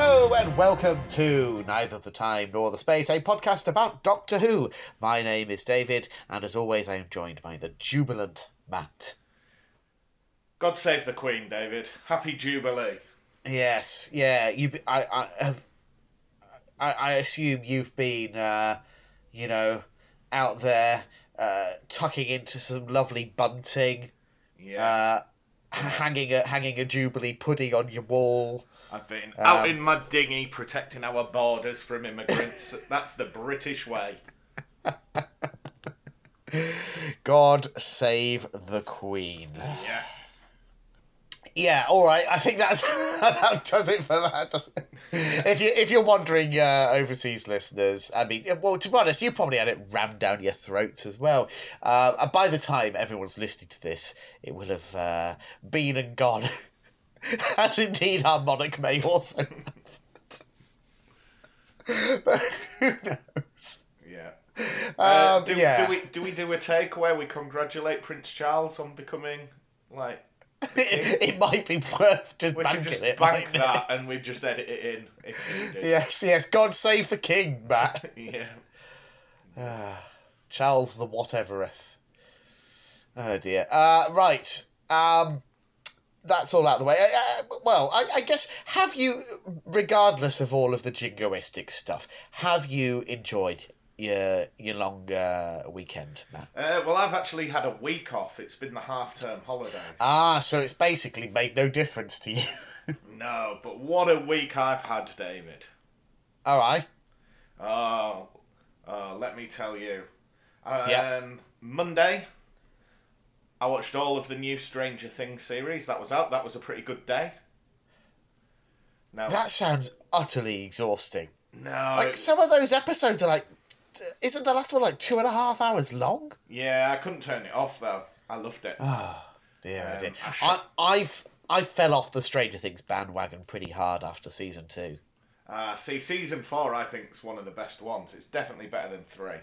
Hello and welcome to Neither the Time Nor the Space, a podcast about Doctor Who. My name is David, and as always, I am joined by the jubilant Matt. God save the Queen, David. Happy Jubilee. Yes, yeah, you. I, I have. I, I assume you've been, uh, you know, out there uh, tucking into some lovely bunting, Yeah. uh, hanging a hanging a jubilee pudding on your wall. I've been um, out in my dinghy protecting our borders from immigrants. That's the British way. God save the Queen. Yeah. Yeah, all right. I think that's that does it for that. It? If you if you're wondering, uh, overseas listeners, I mean, well, to be honest, you probably had it rammed down your throats as well. Uh, and by the time everyone's listening to this, it will have uh, been and gone. As indeed our monarch may also. but who knows? Yeah. Uh, Um, do, yeah. do we do we do a take where we congratulate Prince Charles on becoming like It, it might be worth just we banking just it. bank mightn't it? that and we just edit it in if. Yes, yes. God save the king, Matt. Yeah. Charles the whatevereth. Oh dear. Uh, right. Um, that's all out of the way. Uh, uh, well, I, I guess have you, regardless of all of the jingoistic stuff, have you enjoyed your your long uh, weekend, Matt? Uh, well, I've actually had a week off. It's been the half term holidays. Ah, so it's basically made no difference to you. no, but what a week I've had, David. all right. Oh, oh, let me tell you. Um, Yeah. Monday, I watched all of the new Stranger Things series. That was out. That was a pretty good day. Now, That sounds utterly exhausting. no, Like some of those episodes are like, isn't the last one like two and a half hours long? yeah, I couldn't turn it off though. I loved it. Dear, oh Um, dear. I should- I, I've I fell off the Stranger Things bandwagon pretty hard after season two. Uh, see, season four, I think, is one of the best ones. It's definitely better than three.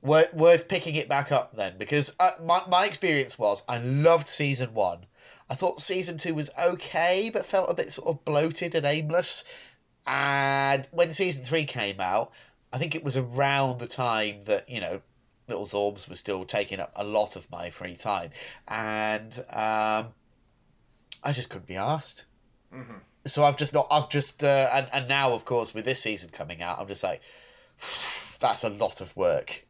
Worth, worth picking it back up then, because uh, my my experience was I loved season one. I thought season two was okay, but felt a bit sort of bloated and aimless. And when season three came out, I think it was around the time that you know Little Zorbs was still taking up a lot of my free time, and um, I just couldn't be asked. So I've just not. I've just uh, and and now of course with this season coming out, I'm just like, that's a lot of work.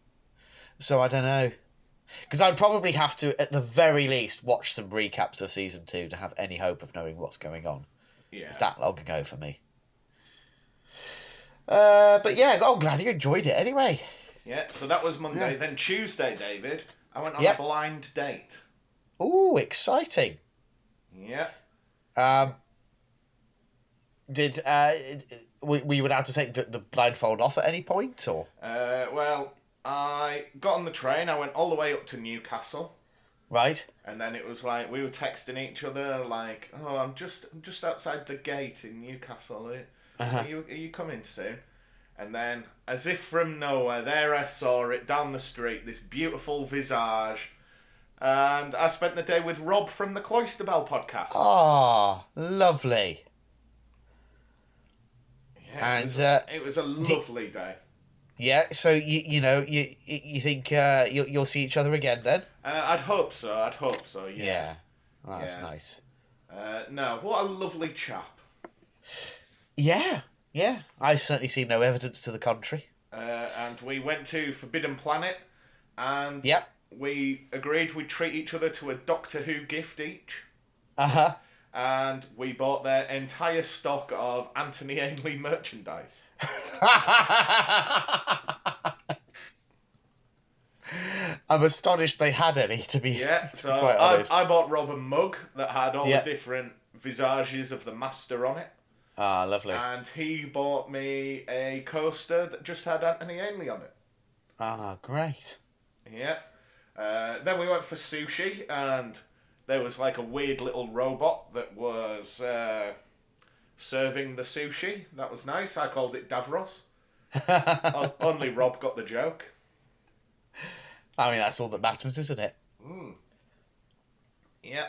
So I don't know. Because I'd probably have to, at the very least, watch some recaps of season two to have any hope of knowing what's going on. Yeah. It's that long ago for me. Uh, but yeah, I'm glad you enjoyed it anyway. Yeah, so that was Monday. Yeah. Then Tuesday, David, I went on Yep. a blind date. Ooh, exciting. Yeah. Um, did uh, we we would have to take the, the blindfold off at any point, or Uh, well, I got on the train. I went all the way up to Newcastle, right? and then it was like we were texting each other, like, "Oh, I'm just, I'm just outside the gate in Newcastle. Are, Uh-huh. are you, are you coming soon?" And then, as if from nowhere, there I saw it down the street. This beautiful visage, and I spent the day with Rob from the Cloister Bell podcast. Ah, lovely. Yeah, it, was, and, uh, it was a lovely day. Yeah, so you you know you you think uh, you'll you'll see each other again then? Uh, I'd hope so. I'd hope so. Yeah. Yeah, Oh, that's Yeah. nice. Uh, no, what a lovely chap. Yeah, yeah. I certainly see no evidence to the contrary. Uh, and we went to Forbidden Planet, and Yep. we agreed we'd treat each other to a Doctor Who gift each. Uh huh. And we bought their entire stock of Anthony Ainley merchandise. I'm astonished they had any. To be Yeah, so quite I, honest. I bought Rob a mug that had all Yeah. the different visages of the Master on it. ah, lovely. And he bought me a coaster that just had Anthony Ainley on it. ah, great. Yeah. Uh, then we went for sushi, and there was like a weird little robot that was uh, serving the sushi. That was nice. I called it Davros. Only Rob got the joke. I mean, that's all that matters, isn't it? Yeah.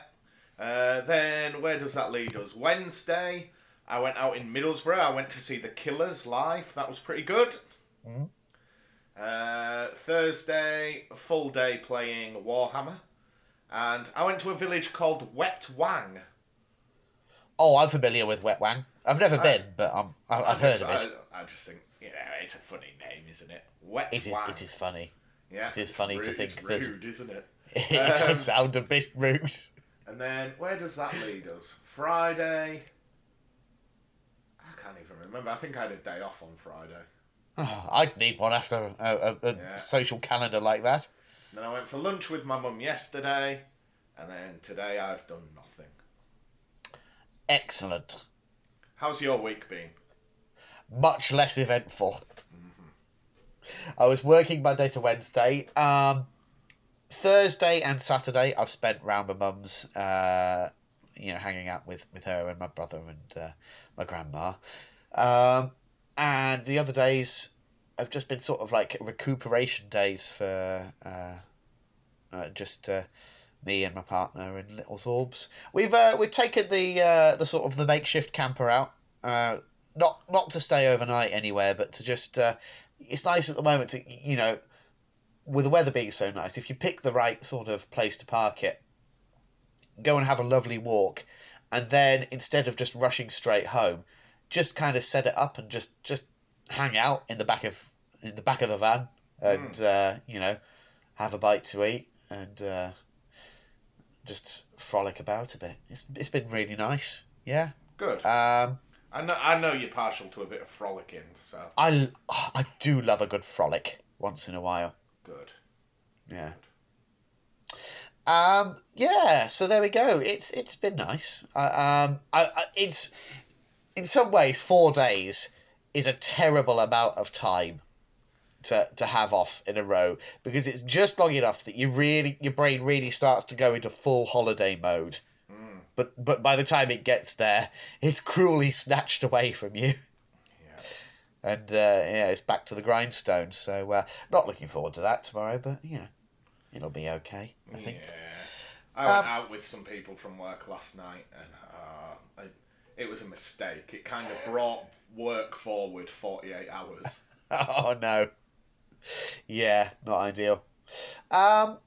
Uh, then where does that lead us? Wednesday, I went out in Middlesbrough. I went to see the Killers live. That was pretty good. Uh, Thursday, full day playing Warhammer. And I went to a village called Wet Wang. Oh, I'm familiar with Wet Wang. I've never been, but I'm, I- I've I heard of it. I, I just think, you know, it's a funny name, isn't it? Wet It is. Wang. It is funny. Yeah, it is funny to think It's rude, isn't it? It Um, does sound a bit rude. And then where does that lead us? Friday. I can't even remember. I think I had a day off on Friday. Oh, I'd need one after a, a, a Yeah. social calendar like that. Then I went for lunch with my mum yesterday, and then today I've done nothing. Excellent. How's your week been? Much less eventful. I was working Monday to Wednesday. Um, Thursday and Saturday, I've spent round my mum's, uh, you know, hanging out with, with her and my brother and uh, my grandma. Um, and the other days I've just been sort of like recuperation days for uh, uh, just uh, me and my partner and little Zorbs. We've uh, we've taken the uh, the sort of the makeshift camper out. Uh, not not to stay overnight anywhere, but to just uh, it's nice at the moment to you know with the weather being so nice. If you pick the right sort of place to park it, go and have a lovely walk, and then instead of just rushing straight home, just kind of set it up and just just hang out in the back of in the back of the van and uh, you know have a bite to eat and uh, just frolic about a bit. It's it's been really nice. Yeah. Good. Um, I know. I know you're partial to a bit of frolicking, so I I do love a good frolic once in a while. good. Yeah. Um. Yeah. So there we go. It's it's been nice. I um. I, I it's in some ways four days is a terrible amount of time to to have off in a row because it's just long enough that you really your brain really starts to go into full holiday mode. But but by the time it gets there, it's cruelly snatched away from you. Yeah. And uh, yeah, it's back to the grindstone. So uh, not looking forward to that tomorrow, but you know, it'll be okay. I think. Yeah. I went Um, out with some people from work last night, and uh, I, it was a mistake. It kind of brought work forward 48 hours. Oh no. Yeah, not ideal. Um,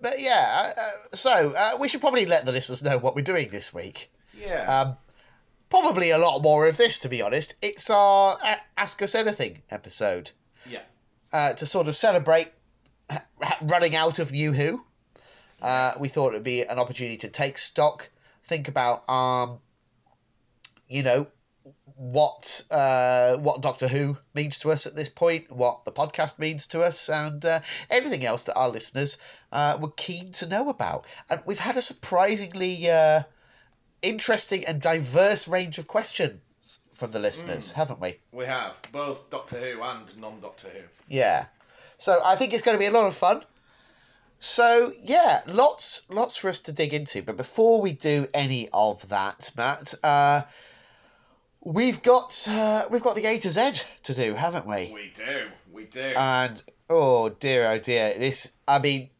but yeah, uh, uh, so uh, we should probably let the listeners know what we're doing this week. Yeah. Um, probably a lot more of this, to be honest. It's our uh, Ask Us Anything episode yeah. uh, to sort of celebrate running out of New Who. Uh, we thought it would be an opportunity to take stock, think about, um, you know, what uh, what Doctor Who means to us at this point, what the podcast means to us, and uh, anything else that our listeners uh, were keen to know about. And we've had a surprisingly uh, interesting and diverse range of questions from the listeners, haven't we? We have both Doctor Who and non Doctor Who. Yeah. So I think it's going to be a lot of fun. So yeah, lots lots for us to dig into. But before we do any of that, Matt, uh, we've got uh, we've got the A to Z to do, haven't we? We do. We do. And oh dear, oh dear, this. I mean,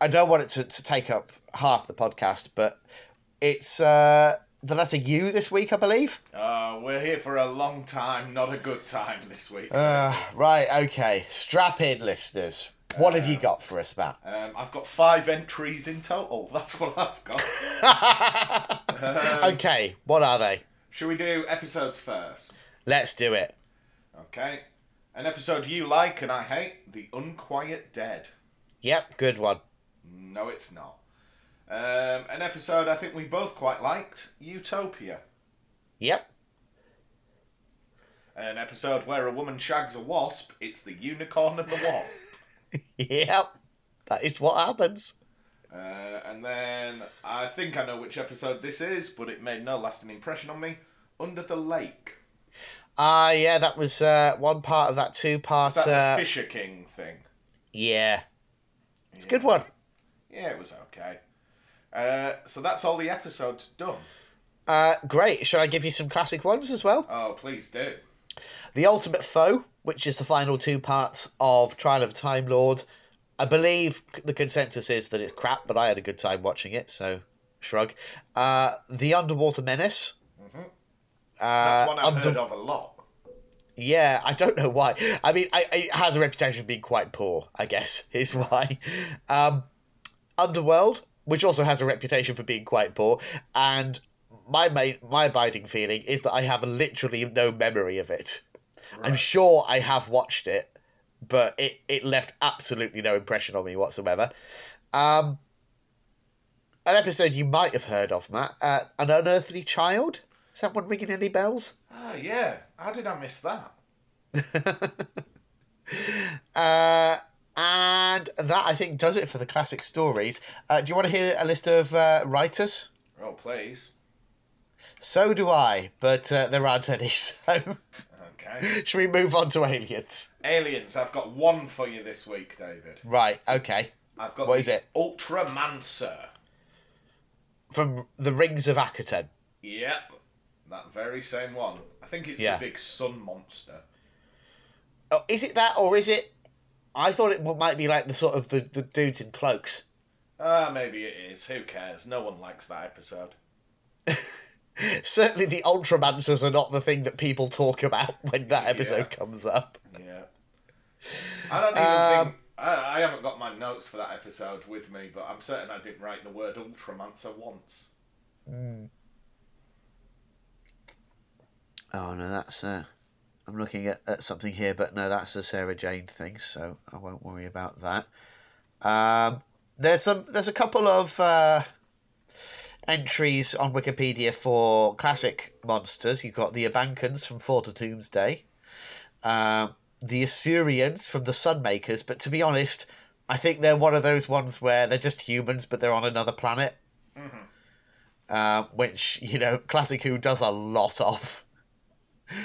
I don't want it to, to take up half the podcast, but it's uh, the letter U this week, I believe. uh, we're here for a long time, not a good time this week. Uh, right, okay. Strap in, listeners. What have you got for us, Matt? Um, I've got five entries in total. That's what I've got. okay, what are they? Should we do episodes first? Let's do it. Okay. An episode you like and I hate The Unquiet Dead. Yep, good one. No, it's not. Um, an episode I think we both quite liked Utopia. Yep. An episode where a woman shags a wasp, it's the unicorn and the wasp. Yep. That is what happens. Uh, and then I think I know which episode this is, but it made no lasting impression on me. Under the Lake. Ah, yeah, that was uh, one part of that two part. That Uh, the Fisher King thing? yeah. It's a good one. Yeah, it was okay. Uh, so that's all the episodes done. Uh, great. Should I give you some classic ones as well? Oh, please do. The Ultimate Foe, which is the final two parts of Trial of Time Lord. I believe the consensus is that it's crap, but I had a good time watching it, so shrug. Uh, the Underwater Menace. Uh, That's one I've heard of a lot. Yeah, I don't know why. I mean, I, it has a reputation of being quite poor. I guess is why. Um, Underworld, which also has a reputation for being quite poor, and my main, my abiding feeling is that I have literally no memory of it. I'm sure I have watched it, but it, it left absolutely no impression on me whatsoever. Um, an episode you might have heard of, Matt, uh, An Unearthly Child. Is that one ringing any bells? Ah, yeah. How did I miss that? Uh, and that, I think, does it for the classic stories. Uh, do you want to hear a list of uh, writers? Oh, please. So do I, but uh, there aren't any. So, Okay. should we move on to aliens? Aliens. I've got one for you this week, David. Right, okay. I've got What the is it? Ultramancer. From the Rings of Akhaten. Yep. That very same one. I think it's Yeah. the big sun monster. Oh, is it that, or is it? I thought it might be like the sort of the, the dudes in cloaks. Ah, maybe it is. Who cares? No one likes that episode. Certainly, the Ultramancers are not the thing that people talk about when that episode Yeah. comes up. Yeah. I don't even Um, think. I, I haven't got my notes for that episode with me, but I'm certain I didn't write the word Ultramancer once. Oh no, that's uh, I'm looking at, at something here, but no, that's a Sarah Jane thing, so I won't worry about that. Um, there's some, there's a couple of uh, entries on Wikipedia for classic monsters. You've got the Urbankans from Four to Doomsday, um, the Usurians from the Sunmakers, but to be honest, I think they're one of those ones where they're just humans, but they're on another planet. Uh, which you know, Classic Who does a lot of.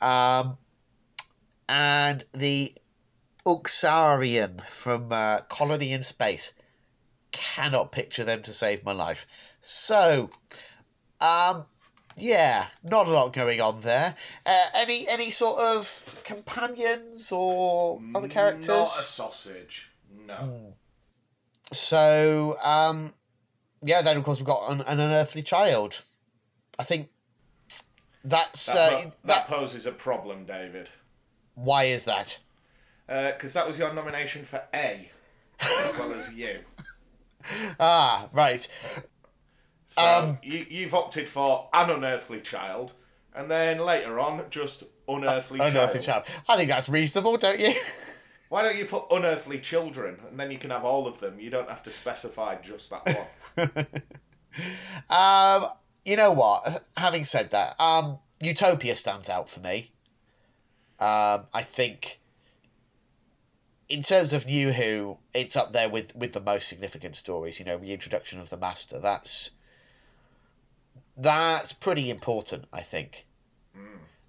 Um, and the Uxariean from uh, Colony in Space. Cannot picture them to save my life. So, um, yeah, not a lot going on there. Uh, any any sort of companions or other characters? Not a sausage. No. So, um, yeah, then of course we've got an, an unearthly child. I think that's That, uh, po- that, that poses a problem, David. Why is that? Because that was your nomination for A, as well as you. Ah, right. So Um, you, you've opted for an unearthly child, and then later on, just unearthly child. Unearthly child. I think that's reasonable, don't you? Why don't you put unearthly children, and then you can have all of them? You don't have to specify just that one. Um, you know what? Having said that, um, Utopia stands out for me. Um, I think, in terms of New Who, it's up there with with the most significant stories. You know, the introduction of the Master. That's that's pretty important. I think.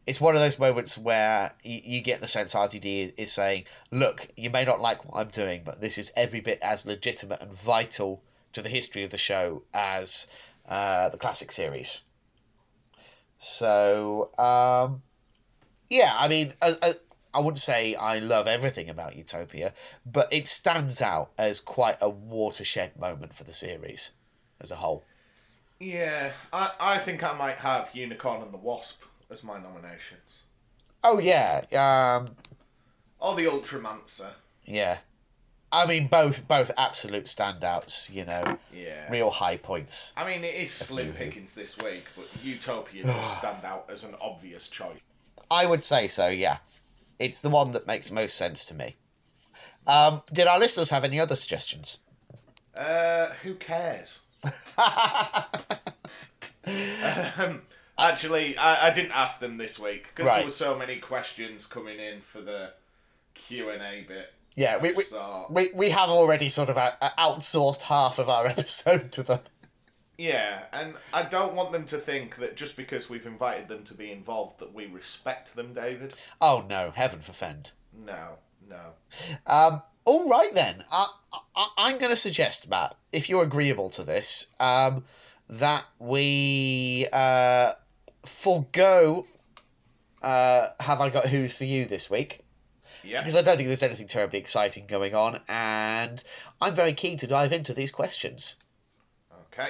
It's one of those moments where you, you get the sense RTD is saying, "Look, you may not like what I'm doing, but this is every bit as legitimate and vital to the history of the show as uh, the classic series." So, um, yeah, I mean, I, I, I wouldn't say I love everything about Utopia, but it stands out as quite a watershed moment for the series as a whole. yeah, I, I think I might have Unicorn and the Wasp as my nominations. Oh yeah, um, Or the Ultramancer. yeah. I mean, both both absolute standouts. You know, Yeah. real high points. I mean, it is slim pickings this week, but Utopia does stand out as an obvious choice. I would say so. Yeah, it's the one that makes most sense to me. Um, did our listeners have any other suggestions? Uh, who cares? um, actually, I, I didn't ask them this week because Right. there were so many questions coming in for the Q and A bit. Yeah, we, we, So- we, we have already sort of uh, uh, outsourced half of our episode to them. Yeah, and I don't want them to think that just because we've invited them to be involved that we respect them, David. Oh no, heaven forfend. No, no. Um, all right then. I, I, I'm going to suggest, Matt, if you're agreeable to this, um, that we uh, forego. Uh, have I got who's for you this week? Yeah. Because I don't think there's anything terribly exciting going on, and I'm very keen to dive into these questions. Okay.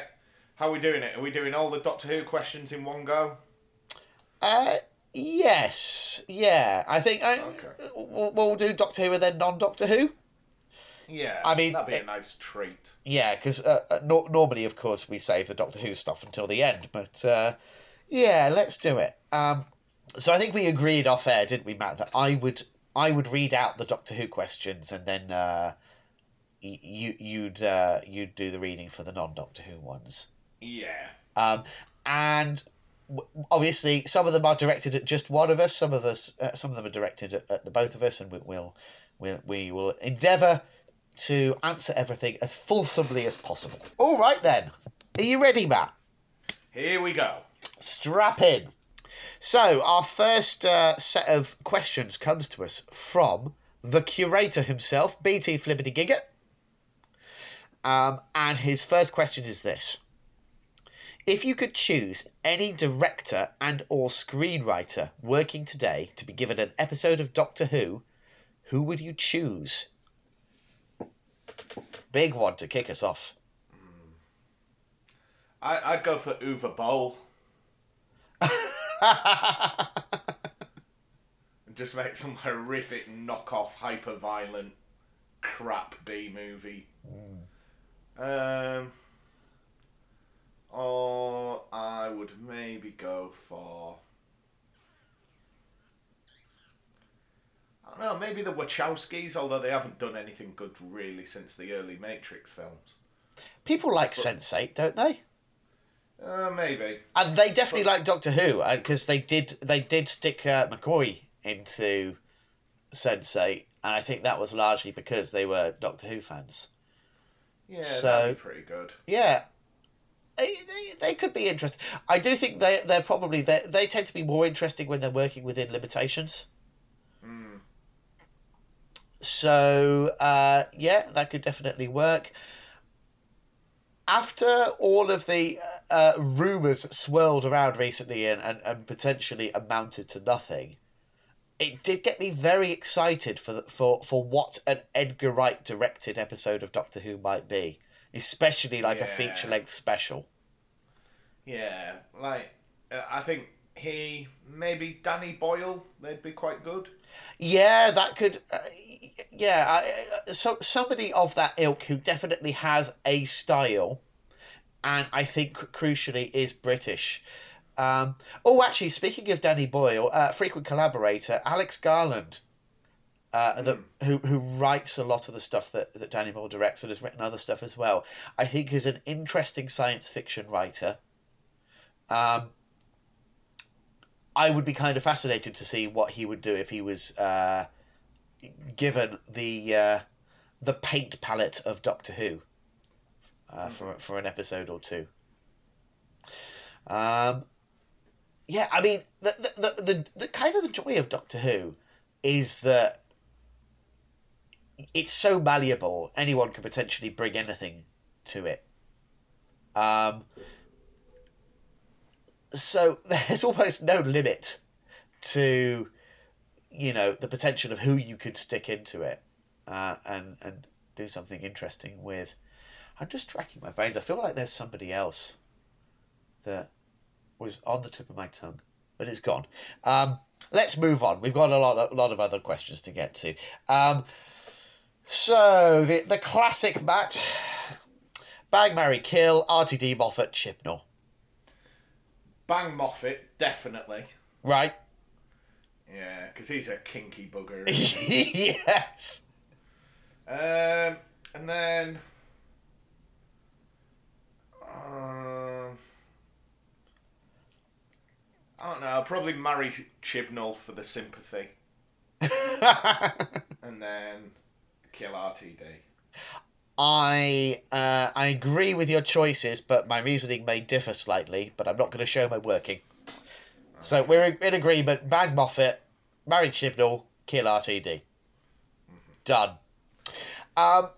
How are we doing it? Are we doing all the Doctor Who questions in one go? Uh, yes, yeah. I think I, Okay. we'll, we'll do Doctor Who and then non Doctor Who. Yeah, I mean, that'd be a nice treat. Yeah, because uh, uh, no- normally, of course, we save the Doctor Who stuff until the end, but uh, yeah, let's do it. Um, so I think we agreed off air, didn't we, Matt, that I would I would read out the Doctor Who questions and then uh, y- you you'd uh, you'd do the reading for the non Doctor Who ones. Yeah. Um, and obviously, some of them are directed at just one of us. Some of us, uh, some of them are directed at, at the both of us, and we, we'll, we'll we will endeavour to answer everything as fulsomely as possible. All right then, are you ready, Matt? Here we go. Strap in. So our first uh, set of questions comes to us from the curator himself, BT Flippity Giggit. Um, and his first question is this: If you could choose any director and or screenwriter working today to be given an episode of Doctor Who, who would you choose? Big one to kick us off. I, I'd go for Uwe Boll. and just make some horrific knockoff, hyper violent crap B movie. Um, or I would maybe go for. I don't know, maybe the Wachowskis, although they haven't done anything good really since the early Matrix films. People like Sense8, don't they? Uh, maybe. And they definitely like Doctor Who because they did they did stick uh, McCoy into Sense8, and I think that was largely because they were Doctor Who fans. Yeah, So- that'd be pretty good. Yeah, they, they, they could be interesting. I do think they they're probably they they tend to be more interesting when they're working within limitations. So uh, yeah, that could definitely work. After all of the uh, rumors swirled around recently and, and, and potentially amounted to nothing, it did get me very excited for the, for for what an Edgar Wright directed episode of Doctor Who might be, especially like a feature length special. Yeah, like uh, I think he maybe Danny Boyle. They'd be quite good. Yeah, that could. Uh, yeah, I, uh, so somebody of that ilk who definitely has a style, and I think crucially is British. Um, oh, actually, speaking of Danny Boyle, uh, frequent collaborator Alex Garland, uh, the, who who writes a lot of the stuff that, that Danny Boyle directs and has written other stuff as well. I think is an interesting science fiction writer. Um, I would be kind of fascinated to see what he would do if he was uh, given the uh, the paint palette of Doctor Who uh, for for an episode or two. Um, yeah, I mean the the, the the the kind of the joy of Doctor Who is that it's so malleable. Anyone can potentially bring anything to it. Um, so there's almost no limit to you know the potential of who you could stick into it uh, and and do something interesting with. I'm just tracking my brains. I feel like there's somebody else that was on the tip of my tongue but it's gone. Um, let's move on. We've got a lot, a lot of other questions to get to. Um, so the, the classic matt bang marry kill rtd moffat chibnall Bang Moffat, definitely. right Yeah, because he's a kinky bugger. yes. um, and then. Um, I don't know. I'll probably marry Chibnall for the sympathy, and then kill RTD. I uh, I agree with your choices, but my reasoning may differ slightly. But I'm not going to show my working. So we're in, agreement. Bang Moffat, marry Chibnall, kill RTD. Done. Um,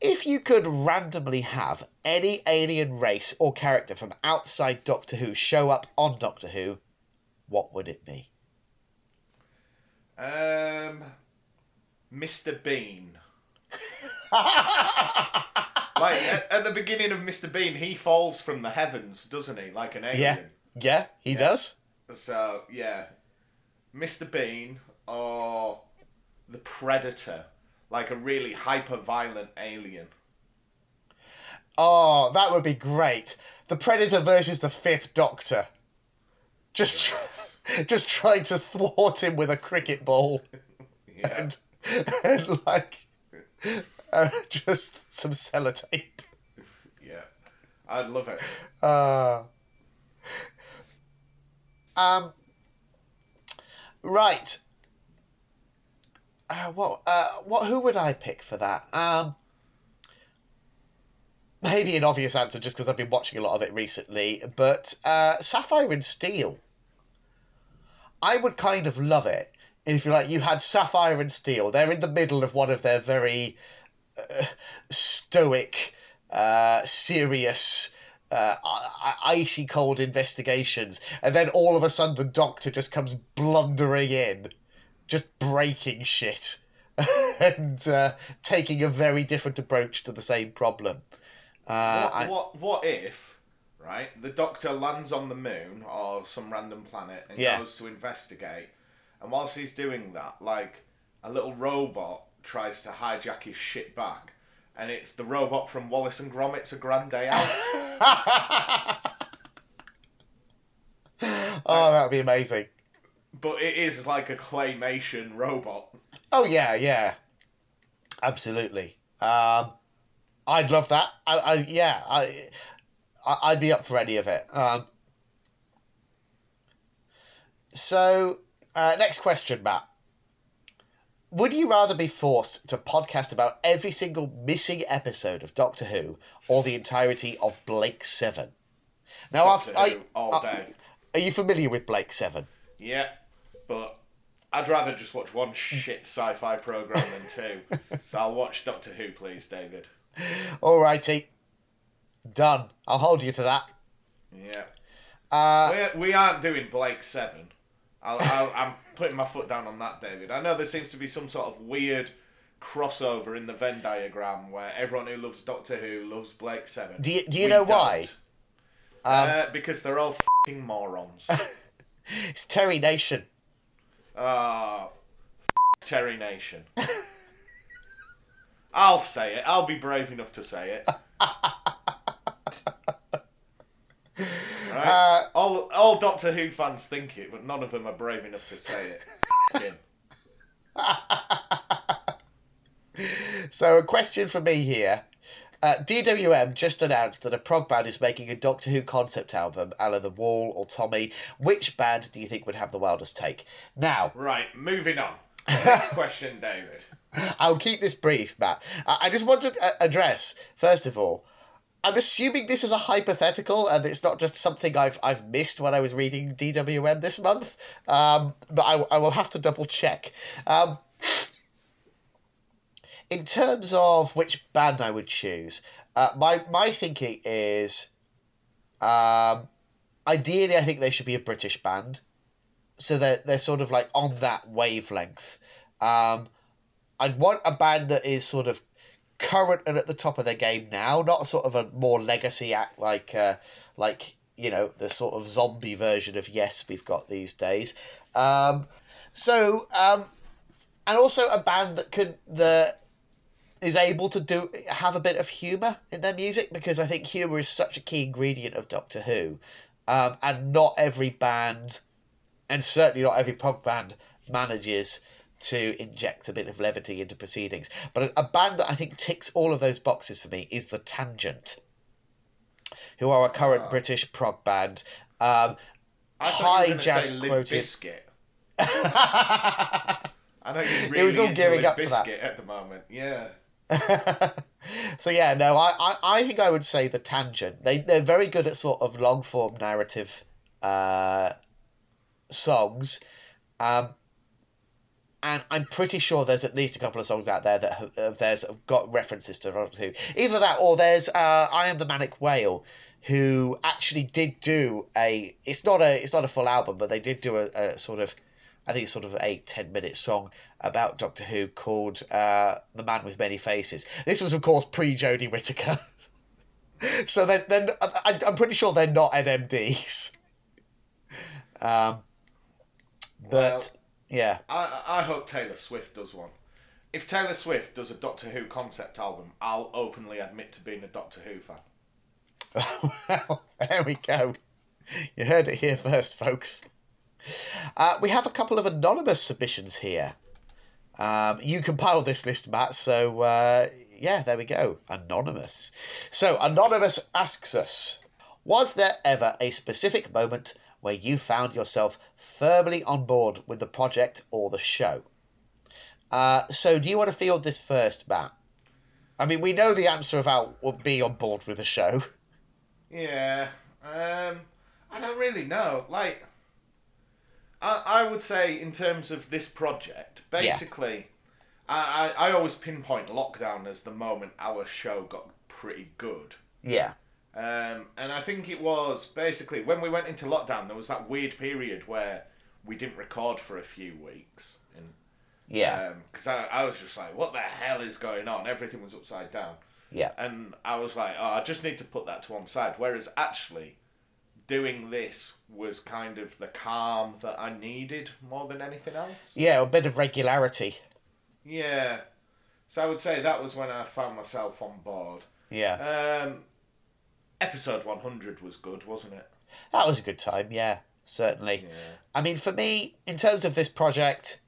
if you could randomly have any alien race or character from outside Doctor Who show up on Doctor Who, what would it be? Um, Mr. Bean. like at, at the beginning of Mr. Bean, he falls from the heavens, doesn't he? Like an alien. Yeah, yeah, he does. So yeah, Mr. Bean or the Predator, like a really hyper violent alien. Oh, that would be great. The Predator versus the Fifth Doctor. Just, just trying to thwart him with a cricket ball Yeah. and, and like, uh, just some sellotape. Yeah. I'd love it. Uh, um. Right. Uh, what? Uh, what? Who would I pick for that? Um. Maybe an obvious answer, just because I've been watching a lot of it recently. But uh, Sapphire and Steel. I would kind of love it if you like. You had Sapphire and Steel. They're in the middle of one of their very uh, stoic, uh, serious, uh, icy cold investigations, and then all of a sudden the Doctor just comes blundering in, just breaking shit, and uh, taking a very different approach to the same problem. Uh, What, I- what what if, right, the Doctor lands on the moon or some random planet and Yeah. goes to investigate, and whilst he's doing that, like a little robot tries to hijack his shit back, and it's the robot from Wallace and Gromit's A Grand Day Out. oh, that would be amazing. but it is like a claymation robot. Oh yeah, yeah, absolutely. Um, I'd love that. I, I yeah, I, I, I'd be up for any of it. Um, so, uh, next question, Matt. Would you rather be forced to podcast about every single missing episode of Doctor Who or the entirety of Blake Seven? Now, Doctor I've, Who I, all uh, day. are you familiar with Blake Seven? Yeah, but I'd rather just watch one shit sci-fi program than two. so I'll watch Doctor Who, please, David. Alrighty, done. I'll hold you to that. Yeah. Uh, we, we aren't doing Blake Seven. I'll, I'll, I'm putting my foot down on that, David. I know there seems to be some sort of weird crossover in the Venn diagram where everyone who loves Doctor Who loves Blake Seven. Do you- do you We know why? don't. uh, because they're all fucking morons. It's Terry Nation. Ah, Terry Nation. I'll say it. I'll be brave enough to say it. Right? Uh, all, all Doctor Who fans think it, but none of them are brave enough to say it. So, a question for me here. Uh, DWM just announced that a prog band is making a Doctor Who concept album, a The Wall or Tommy. Which band do you think would have the wildest take? Now, Right, moving on. Next question, David. I'll keep this brief, Matt. I I just want to uh, address, first of all, I'm assuming this is a hypothetical and it's not just something I've I've missed when I was reading DWM this month. Um, but I, I will have to double check. Um, in terms of which band I would choose, uh, my my thinking is, um, ideally I think they should be a British band, so they're they're sort of like on that wavelength. Um, I'd want a band that is sort of current and at the top of their game now, not sort of a more legacy act like uh, like you know the sort of zombie version of Yes we've got these days. Um, so um, and also a band that could that is able to do have a bit of humor in their music because I think humor is such a key ingredient of Doctor Who, um, and not every band, and certainly not every punk band manages to inject a bit of levity into proceedings. But a, band that I think ticks all of those boxes for me is the Tangent, who are a current British prog band. Um, high you jazz quoted. I know you're really was all into gearing up for that. At the moment. Yeah. so yeah, no, I, I, I think I would say the tangent. They they're very good at sort of long form narrative uh, songs, um, and I'm pretty sure there's at least a couple of songs out there that have, of theirs have got references to Doctor Who. Either that or there's uh, I am the Manic Whale, who actually did do a. It's not a it's not a full album, but they did do a, a sort of. I think it's sort of a 10 minute song about Doctor Who called uh, The Man with Many Faces. This was, of course, pre Jodie Whittaker. so then, then I, I'm pretty sure they're not NMDs. Um, but yeah, I, I hope Taylor Swift does one. If Taylor Swift does a Doctor Who concept album, I'll openly admit to being a Doctor Who fan. well, there we go. You heard it here first, folks. Uh, we have a couple of anonymous submissions here. Um, you compiled this list, Matt, so uh, yeah, there we go. Anonymous. So, Anonymous asks us Was there ever a specific moment where you found yourself firmly on board with the project or the show? Uh, so, do you want to field this first, Matt? I mean, we know the answer about being on board with the show. Yeah. Um, I don't really know. Like, I, I would say in terms of this project, basically, I, I, I always pinpoint lockdown as the moment our show got pretty good. Yeah. Um, and I think it was basically when we went into lockdown, there was that weird period where we didn't record for a few weeks. And Yeah. because I, I was just like, what the hell is going on? Everything was upside down. yeah. And I was like, oh, I just need to put that to one side. Whereas actually, doing this was kind of the calm that I needed more than anything else. Yeah, a bit of regularity. Yeah. So I would say that was when I found myself on board. Yeah. Um, episode 100 was good, wasn't it? That was a good time, yeah, certainly. Yeah. I mean, for me, in terms of this project,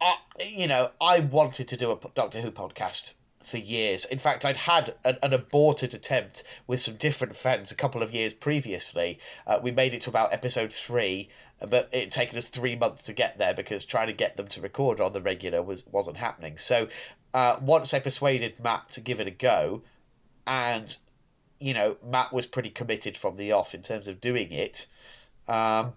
I, you know, I wanted to do a Doctor Who podcast for years. In fact, I'd had an, an aborted attempt with some different friends a couple of years previously. Uh, we made it to about episode three, but it had taken us three months to get there because trying to get them to record on the regular was wasn't happening. So, uh, once I persuaded Matt to give it a go, and you know, Matt was pretty committed from the off in terms of doing it. Um,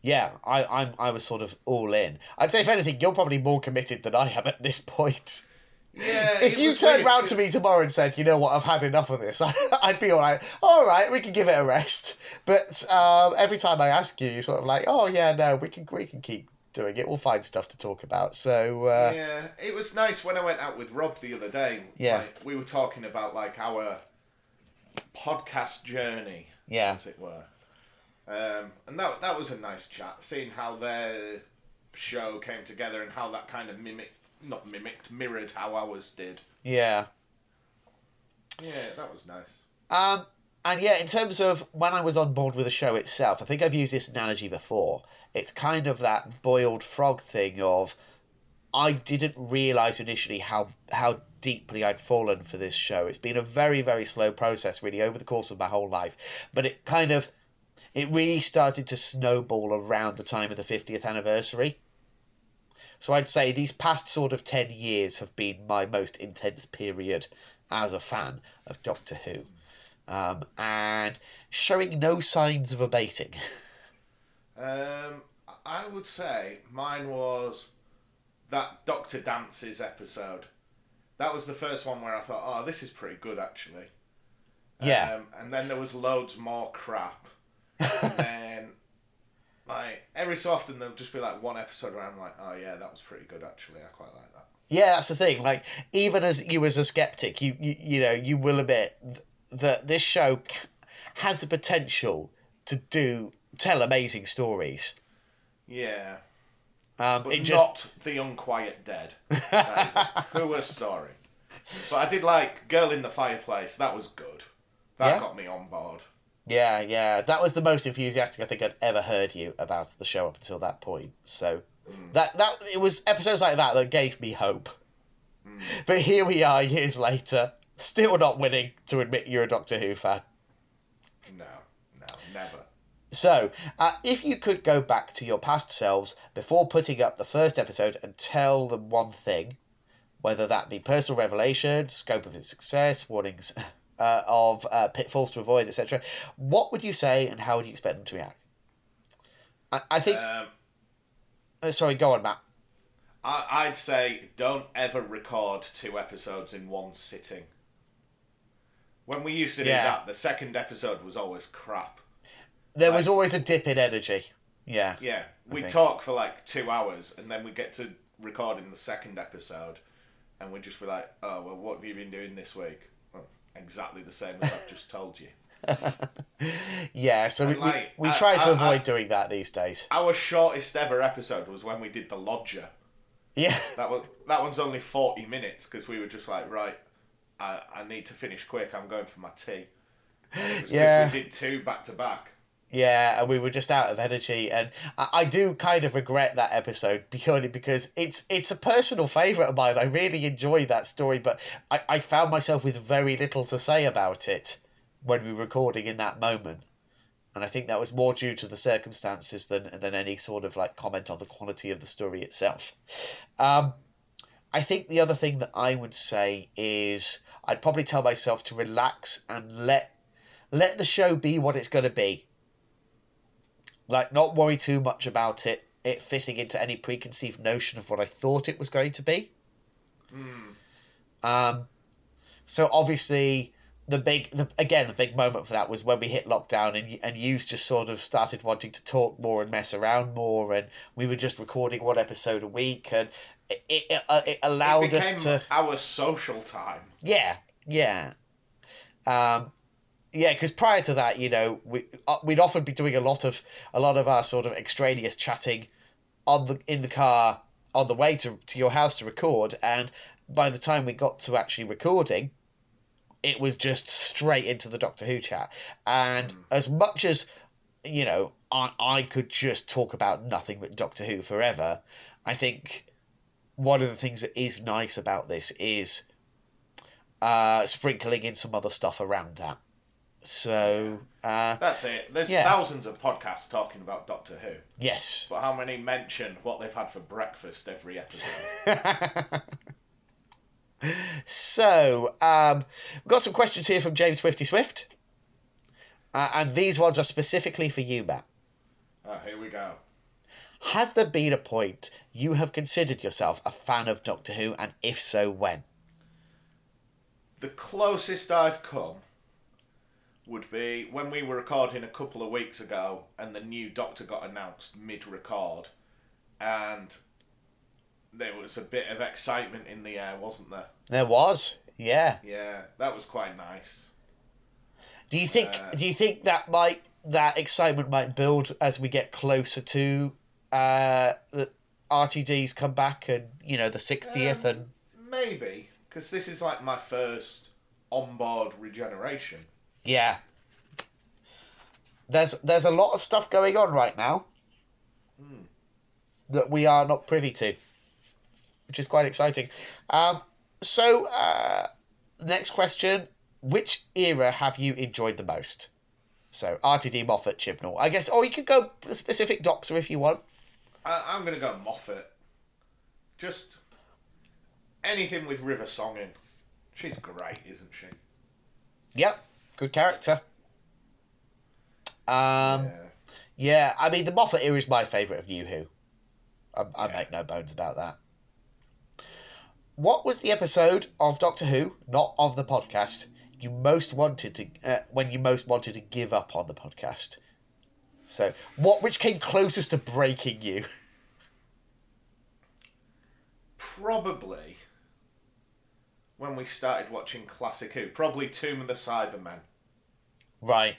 yeah, I, I'm I was sort of all in. I'd say if anything, you're probably more committed than I am at this point. Yeah. If you turned weird, round to me tomorrow and said, "You know what, I've had enough of this," I'd be all right. All right, we can give it a rest. But um, every time I ask you, you're sort of like, "Oh yeah, no, we can we can keep doing it. We'll find stuff to talk about." So uh, Yeah, it was nice when I went out with Rob the other day. Yeah. like, we were talking about like our podcast journey, yeah, as it were, um, and that that was a nice chat. Seeing how their show came together and how that kind of mimicked, not mimicked, mirrored how ours did. yeah. Yeah, that was nice. Um, and yeah, in terms of when I was on board with the show itself, I think I've used this analogy before. It's kind of that boiled frog thing of I didn't realise initially how how deeply I'd fallen for this show. It's been a very, very slow process really over the course of my whole life. But it kind of it really started to snowball around the time of the fiftieth anniversary. So I'd say these past sort of ten years have been my most intense period as a fan of Doctor Who um, and showing no signs of abating. Um, I would say mine was that Doctor Dances episode. That was the first one where I thought, oh, this is pretty good actually. Yeah. Um, and then there was loads more crap. and then, like, every so often there'll just be like one episode where I'm like, oh yeah, that was pretty good actually. I quite like that. Yeah, that's the thing. Like, even as you as a skeptic, you you, you know you will admit that this show has the potential to do tell amazing stories. Yeah. Um, But it just not The Unquiet Dead. Who a starring? But I did like Girl in the Fireplace. That was good. That Yeah. got me on board. yeah yeah that was the most enthusiastic I think I'd ever heard you about the show up until that point. So that that it was episodes like that that gave me hope. But here we are years later, still not willing to admit you're a Doctor Who fan. No, no, never. So, uh, if you could go back to your past selves before putting up the first episode and tell them one thing, whether that be personal revelation, scope of its success, warnings uh, of uh, pitfalls to avoid, etc., what would you say and how would you expect them to react? I, I think. Um, uh, sorry, go on, Matt. I, I'd say don't ever record two episodes in one sitting. When we used to do Yeah. that, the second episode was always crap. There was always a dip in energy. Yeah. Yeah, we talk for like two hours, and then we get to recording the second episode, and we just be like, "Oh well, what have you been doing this week?" Well, exactly the same as I've just told you. yeah, so we, like, we, we I- try to I- avoid I- doing that these days. Our shortest ever episode was when we did the lodger. Yeah. That was that one's only forty minutes because we were just like, right, I, I need to finish quick. I'm going for my tea. Yeah. we did two back to back. Yeah, and we were just out of energy, and I, I do kind of regret that episode purely because it's it's a personal favourite of mine. I really enjoyed that story, but I, I found myself with very little to say about it when we were recording in that moment, and I think that was more due to the circumstances than than any sort of like comment on the quality of the story itself. Um, I think the other thing that I would say is I'd probably tell myself to relax and let let the show be what it's going to be. Like not worry too much about it it fitting into any preconceived notion of what i thought it was going to be. Um so obviously the big the, again the big moment for that was when we hit lockdown and and Hughes just sort of started wanting to talk more and mess around more and we were just recording one episode a week and it it, it, uh, it allowed it us to our social time. yeah, yeah, um, yeah. Because prior to that, you know, we uh, we'd often be doing a lot of a lot of our sort of extraneous chatting on the in the car on the way to to your house to record, and by the time we got to actually recording, it was just straight into the Doctor Who chat. And as much as you know, I I could just talk about nothing but Doctor Who forever. I think one of the things that is nice about this is uh, sprinkling in some other stuff around that. So, uh, That's it. There's Yeah. thousands of podcasts talking about Doctor Who, yes. but how many mention what they've had for breakfast every episode? So, um, we've got some questions here from James Swifty Swift. Uh, and these ones are specifically for you, Matt. oh, here we go. Has there been a point you have considered yourself a fan of Doctor Who, and if so, when? The closest I've come would be when we were recording a couple of weeks ago and the new Doctor got announced mid record and there was a bit of excitement in the air, wasn't there? There was, yeah. Yeah, that was quite nice. Do you think? Uh, do you think that might that excitement might build as we get closer to uh, the RTD's come back and you know the sixtieth and Maybe, because this is like my first onboard regeneration. yeah. There's there's a lot of stuff going on right now that we are not privy to, which is quite exciting. Um, so uh, next question: Which era have you enjoyed the most? So RTD, Moffat, Chibnall. I guess, or you could go specific Doctor if you want. I, I'm going to go Moffat. Just anything with River Song in. She's great, isn't she? Yep, good character. Um, yeah. yeah, I mean the Moffat era is my favourite of New Who. I, I Yeah. make no bones about that. What was the episode of Doctor Who, not of the podcast, you most wanted to uh, when you most wanted to give up on the podcast? So, what which came closest to breaking you? Probably when we started watching Classic Who. Probably Tomb of the Cybermen. Right.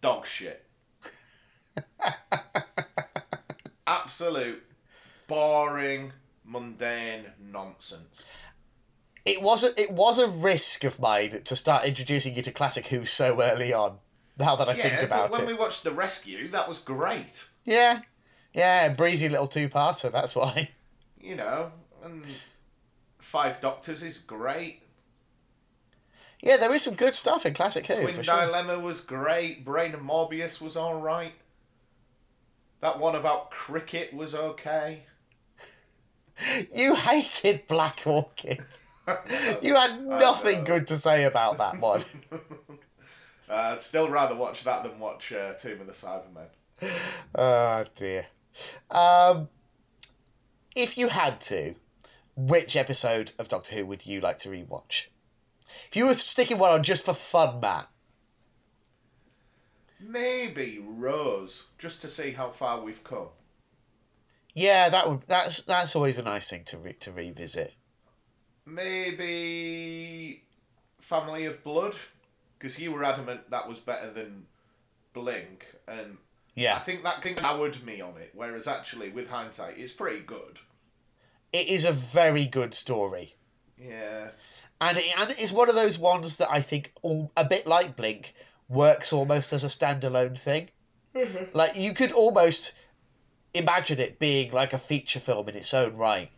Dog shit. Absolute boring, mundane nonsense. It was a, it was a risk of mine to start introducing you to Classic Who so early on. Now that I think Yeah, about but when it. we watched The Rescue, that was great. Yeah. Yeah, breezy little two parter, that's why. You know, and Five Doctors is great. Yeah, there is some good stuff in Classic Who, Twin for sure. Dilemma was great. Brain of Morbius was alright. That one about cricket was okay. You hated Black Orchid. You had nothing good to say about that one. Uh, I'd still rather watch that than watch uh, Tomb of the Cybermen. oh dear. Um, if you had to, which episode of Doctor Who would you like to rewatch? If you were sticking one on just for fun, Matt. Maybe Rose, just to see how far we've come. Yeah, that would that's that's always a nice thing to re- to revisit. Maybe Family of Blood, because you were adamant that was better than Blink, and I think that thing soured me on it. Whereas actually, with hindsight, it's pretty good. it is a very good story. Yeah. and it, and it's one of those ones that I think all, a bit like Blink works almost as a standalone thing. Mm-hmm. Like you could almost imagine it being like a feature film in its own right.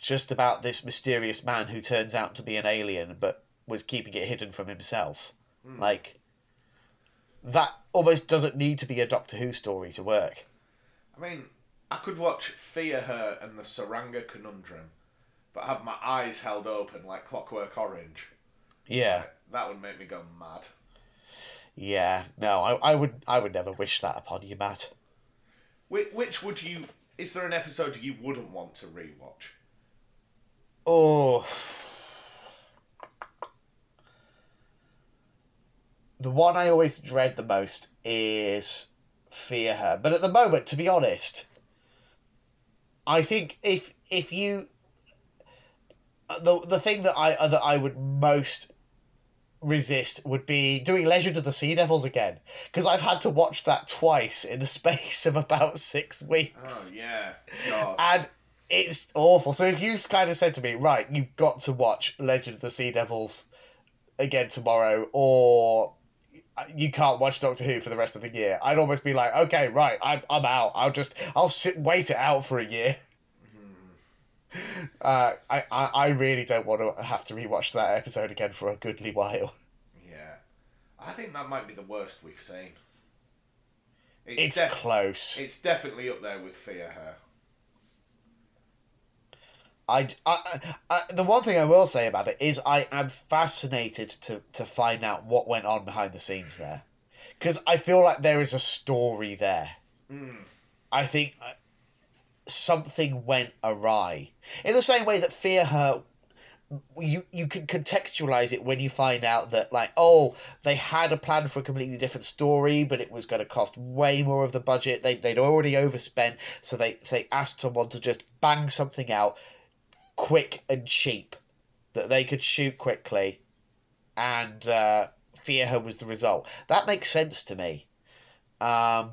Just about this mysterious man who turns out to be an alien but was keeping it hidden from himself. Hmm. Like that almost doesn't need to be a Doctor Who story to work. I mean, I could watch Fear Her and the Tsuranga Conundrum, but have my eyes held open like Clockwork Orange. Yeah. That would make me go mad. Yeah. No, I, I would I would never wish that upon you, Matt. Which, which would you? Is there an episode you wouldn't want to rewatch? Oh. The one I always dread the most is Fear Her. But at the moment, to be honest, I think if if you the the thing that I that I would most resist would be doing Legend of the Sea Devils again because I've had to watch that twice in the space of about six weeks Oh yeah, God. and it's awful. So if you kind of said to me, right, you've got to watch Legend of the Sea Devils again tomorrow, or you can't watch Doctor Who for the rest of the year, I'd almost be like, okay, right, I'm, I'm out. I'll just I'll sit wait it out for a year. Uh, I, I, I really don't want to have to rewatch that episode again for a goodly while. yeah, I think that might be the worst we've seen. It's def- close. It's definitely up there with Fear Her. I, I, I, the one thing I will say about it is I am fascinated to, to find out what went on behind the scenes there. Because I feel like there is a story there. I think uh, something went awry. In the same way that Fear Her, you, you can contextualize it when you find out that, like, oh, they had a plan for a completely different story, but it was going to cost way more of the budget. They, they'd already overspent, so they, they asked someone to just bang something out quick and cheap that they could shoot quickly and uh, fear her was the result. That makes sense to me. Um,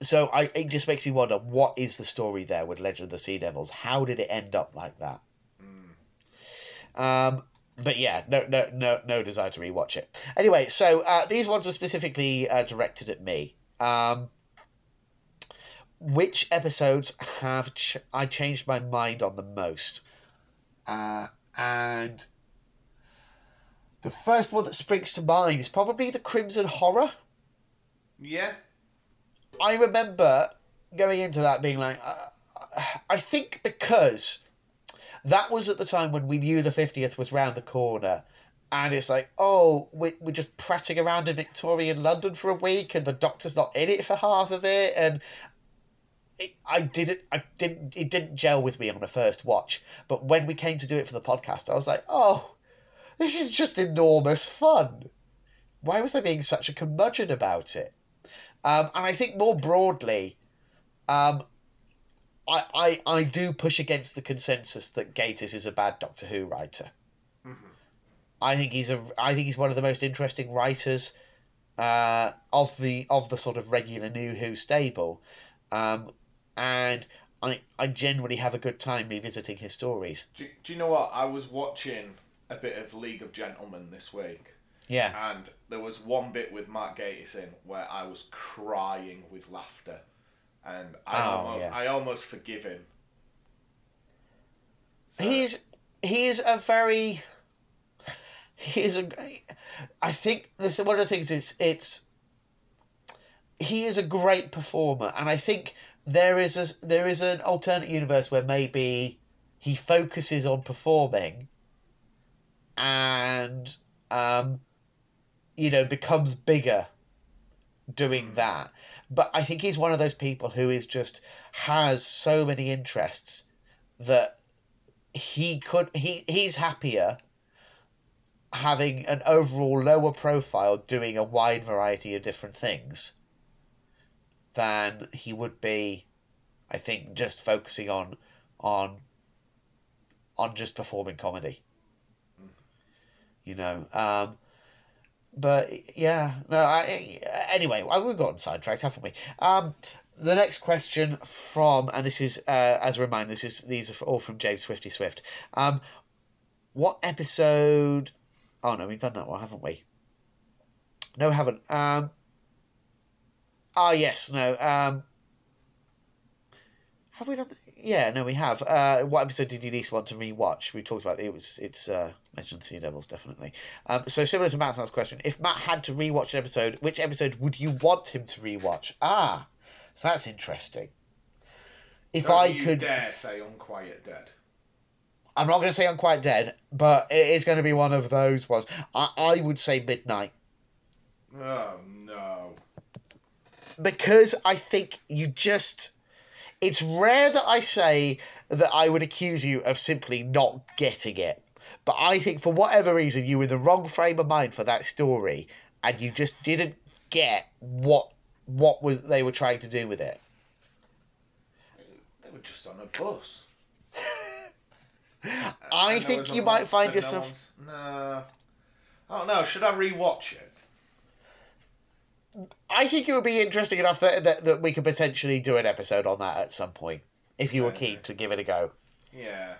so I, it just makes me wonder what is the story there with legend of the sea devils? How did it end up like that? Um, but yeah no no no no desire to rewatch it. Anyway so uh, these ones are specifically uh, directed at me. Um, which episodes have ch- I changed my mind on the most? Uh, and the first one that springs to mind is probably the Crimson Horror. Yeah, I remember going into that being like, uh, I think because that was at the time when we knew the 50th was round the corner. And it's like, oh, we, we're just prattling around in Victorian London for a week, and the doctor's not in it for half of it. And it, I didn't, I didn't, it didn't gel with me on the first watch. But when we came to do it for the podcast, I was like, oh, this is just enormous fun. Why was I being such a curmudgeon about it? Um, and I think more broadly, um, I, I, I do push against the consensus that Gatiss is a bad Doctor Who writer. I think he's a I think he's one of the most interesting writers uh, of the of the sort of regular New Who stable, um, and I I generally have a good time revisiting his stories. do, do you know what? I was watching a bit of League of Gentlemen this week, Yeah, and there was one bit with Mark Gatiss in where I was crying with laughter, and I Oh, almost, yeah. I almost forgive him. he's he's a very he's a I think this one of the things is it's he is a great performer and I think there is a there is an alternate universe where maybe he focuses on performing and um you know becomes bigger doing that. But I think he's one of those people who is just has so many interests that he could he he's happier having an overall lower profile doing a wide variety of different things than he would be I think just focusing on on on just performing comedy. you know. Um, but yeah, no. I, anyway, we've gotten sidetracked, haven't we? Um, the next question from, and this is uh, as a reminder, this is these are all from James Swifty Swift. Um, what episode? Oh no, we've done that one, haven't we? No, we haven't. Um, ah, yes, no. Um, have we done? That? Yeah, no, we have. Uh, what episode did you least want to rewatch? We talked about it. Was it's uh, mentioned the Sea Devils definitely. Um, so similar to Matt's last question, if Matt had to rewatch an episode, which episode would you want him to rewatch? Ah, so that's interesting. If Don't I you could, dare say Unquiet Dead. I'm not going to say I'm quite dead, but it is going to be one of those ones. I, I would say Midnight Oh no. Because I think you just. It's rare that I say that I would accuse you of simply not getting it. But I think for whatever reason you were in the wrong frame of mind for that story and you just didn't get what what was they were trying to do with it. They were just on a bus. I think you might find no yourself one's- No. Oh no, should I rewatch it? I think it would be interesting enough that, that, that we could potentially do an episode on that at some point if you were keen to give it a go. Yeah.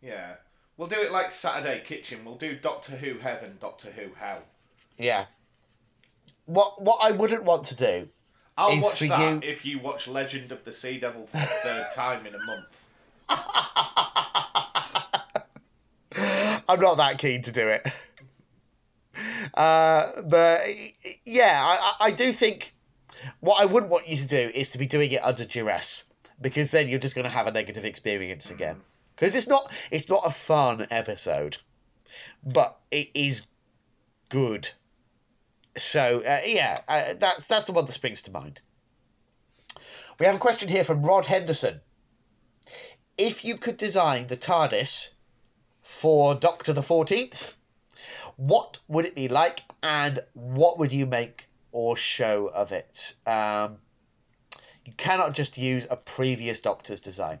Yeah. We'll do it like Saturday Kitchen. We'll do Doctor Who Heaven, Doctor Who Hell. Yeah. What what I wouldn't want to do I'll Is watch for that you- if you watch Legend of the Sea Devil for the third time in a month. I'm not that keen to do it. Uh, but yeah, I, I do think what I wouldn't want you to do is to be doing it under duress because then you're just going to have a negative experience again. Because it's not it's not a fun episode, but it is good. So uh, yeah, uh, that's that's the one that springs to mind. We have a question here from Rod Henderson. If you could design the TARDIS for Doctor the Fourteenth, what would it be like, and what would you make or show of it? Um, you cannot just use a previous Doctor's design.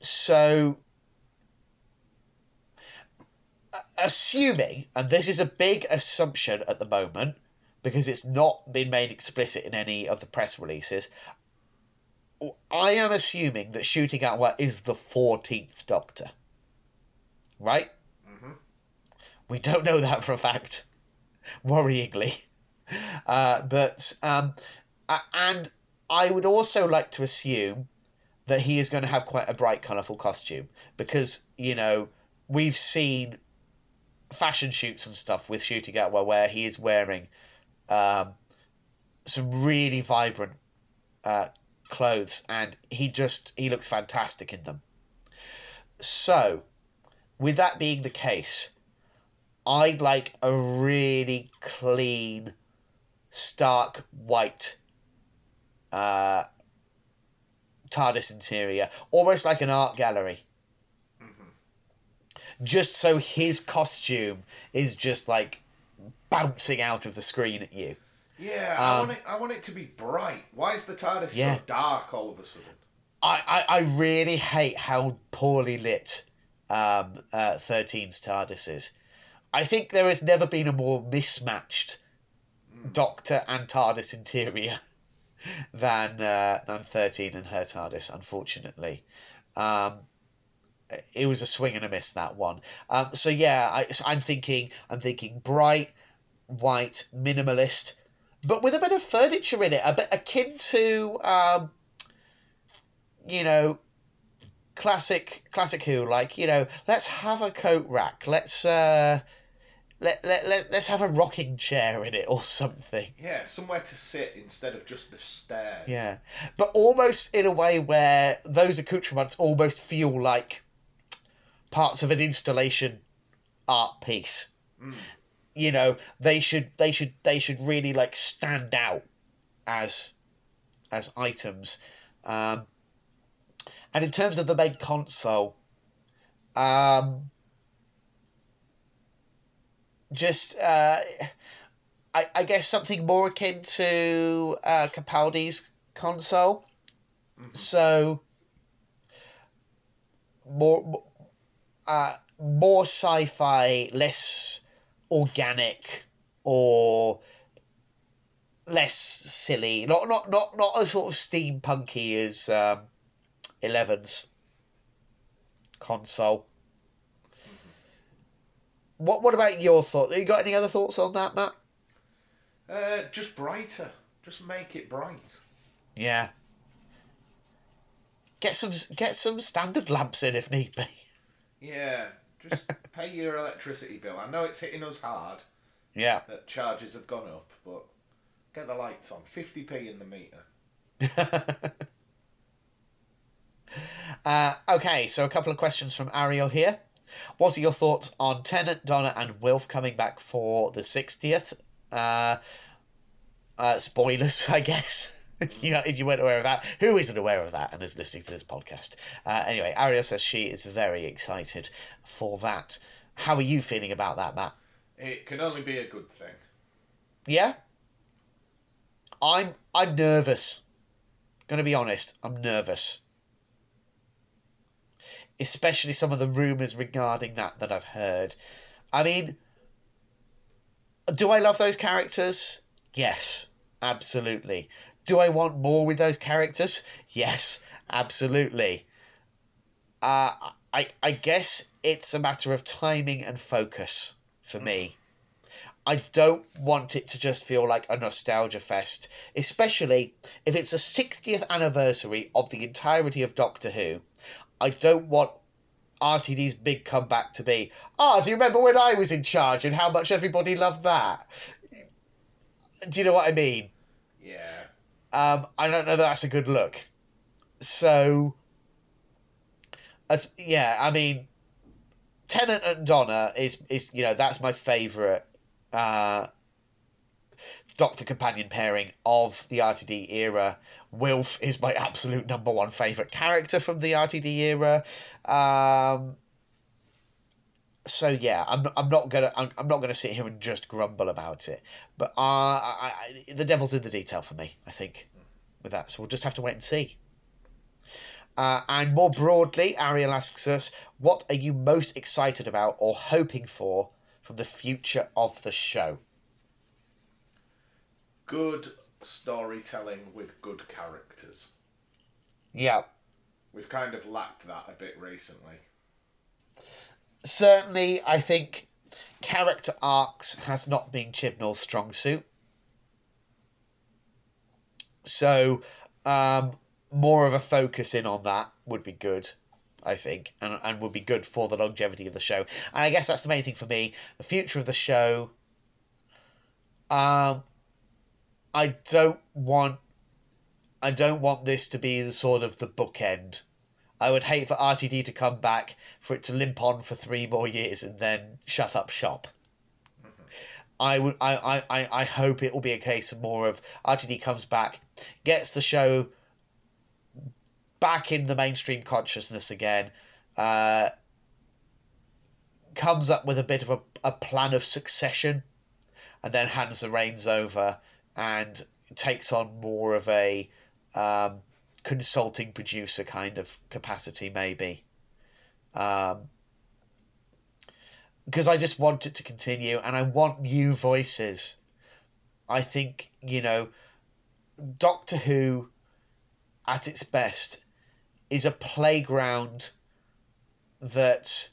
So, assuming, and this is a big assumption at the moment, because it's not been made explicit in any of the press releases, I am assuming that Ncuti Gatwa is the 14th Doctor. Right? We don't know that for a fact, worryingly. Uh, but, um, and I would also like to assume that he is going to have quite a bright, colourful costume because, you know, we've seen fashion shoots and stuff with Ncuti Gatwa where he is wearing um, some really vibrant uh, clothes and he just he looks fantastic in them so with that being the case i'd like a really clean stark white uh tardis interior almost like an art gallery just so his costume is just like bouncing out of the screen at you Yeah, I want it. I want it to be bright. Why is the TARDIS Um, Yeah. so dark all of a sudden? I, I, I really hate how poorly lit um, uh, 13's TARDIS is. I think there has never been a more mismatched Doctor and TARDIS interior than uh, than 13 and her TARDIS, unfortunately. Um, it was a swing and a miss that one. Um, so yeah, I, so I'm thinking I'm thinking bright, white, minimalist, but with a bit of furniture in it, a bit akin to um, you know, classic classic Who. Like you know, let's have a coat rack. Let's uh, let let let let's have a rocking chair in it or something. Yeah, somewhere to sit instead of just the stairs. Yeah, but almost in a way where those accoutrements almost feel like parts of an installation art piece. You know, they should they should they should really like stand out as as items. Um, and in terms of the main console, um, just uh, I, I guess something more akin to uh, Capaldi's console. So more, uh, more sci-fi, less organic, or less silly. Not not not not as sort of steampunky as um, Eleven's console. What what about your thoughts? Have you got any other thoughts on that, Matt? Uh, just brighter. Just make it bright. Yeah. Get some get some standard lamps in if need be. Yeah, just pay your electricity bill. I know it's hitting us hard Yeah. that charges have gone up, but get the lights on. 50p in the meter. Uh, okay, so a couple of questions from Ariel here. What are your thoughts on Tennant, Donna, and Wilf coming back for the 60th? Uh, uh, spoilers, I guess. If you, if you weren't aware of that, who isn't aware of that and is listening to this podcast? Uh, anyway, Ariel says she is very excited for that. How are you feeling about that, Matt? It can only be a good thing. Yeah, I'm I'm nervous. Gonna be honest, I'm nervous. Especially some of the rumors regarding that that I've heard. I mean, do I love those characters? Yes, absolutely. Do I want more with those characters? Yes, absolutely. Uh, I I guess it's a matter of timing and focus for me. I don't want it to just feel like a nostalgia fest, especially if it's a 60th anniversary of the entirety of Doctor Who. I don't want RTD's big comeback to be, ah, do you remember when I was in charge and how much everybody loved that? Do you know what I mean? Yeah. Um, I don't know that that's a good look. So, as yeah, I mean, Tennant and Donna is is you know that's my favorite uh, Doctor companion pairing of the RTD era. Wilf is my absolute number one favorite character from the RTD era. Um, so yeah, I'm I'm not gonna I'm, I'm not gonna sit here and just grumble about it, but uh, I, I, the devil's in the detail for me. I think with that, so we'll just have to wait and see. Uh, and more broadly, Ariel asks us, "What are you most excited about or hoping for from the future of the show?" Good storytelling with good characters. Yeah, We've kind of lacked that a bit recently. certainly, I think character arcs has not been Chibnall's strong suit. So, um, more of a focus in on that would be good, I think, and, and would be good for the longevity of the show. And I guess that's the main thing for me. The future of the show. Um, I don't want. I don't want this to be the sort of the bookend. I would hate for RTD to come back for it to limp on for three more years and then shut up shop. I would I, I, I, I hope it will be a case of more of RTD comes back, gets the show back in the mainstream consciousness again, uh, comes up with a bit of a, a plan of succession, and then hands the reins over and takes on more of a um, consulting producer kind of capacity, maybe. Um, because I just want it to continue and I want new voices. I think, you know, Doctor Who at its best is a playground that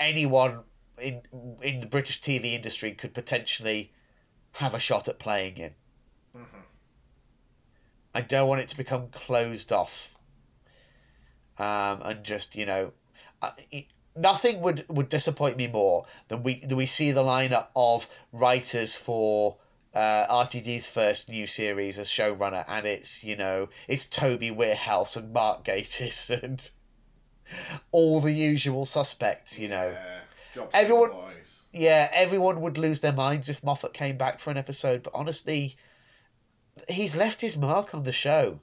anyone in in the British TV industry could potentially have a shot at playing in. I don't want it to become closed off. Um, and just you know, uh, it- nothing would would disappoint me more than we than we see the lineup of writers for uh, RTD's first new series as showrunner, and it's you know it's Toby Whithouse and Mark Gatiss and all the usual suspects. You know, Yeah. Everyone- for the boys. Yeah, everyone would lose their minds if Moffat came back for an episode, but honestly, he's left his mark on the show.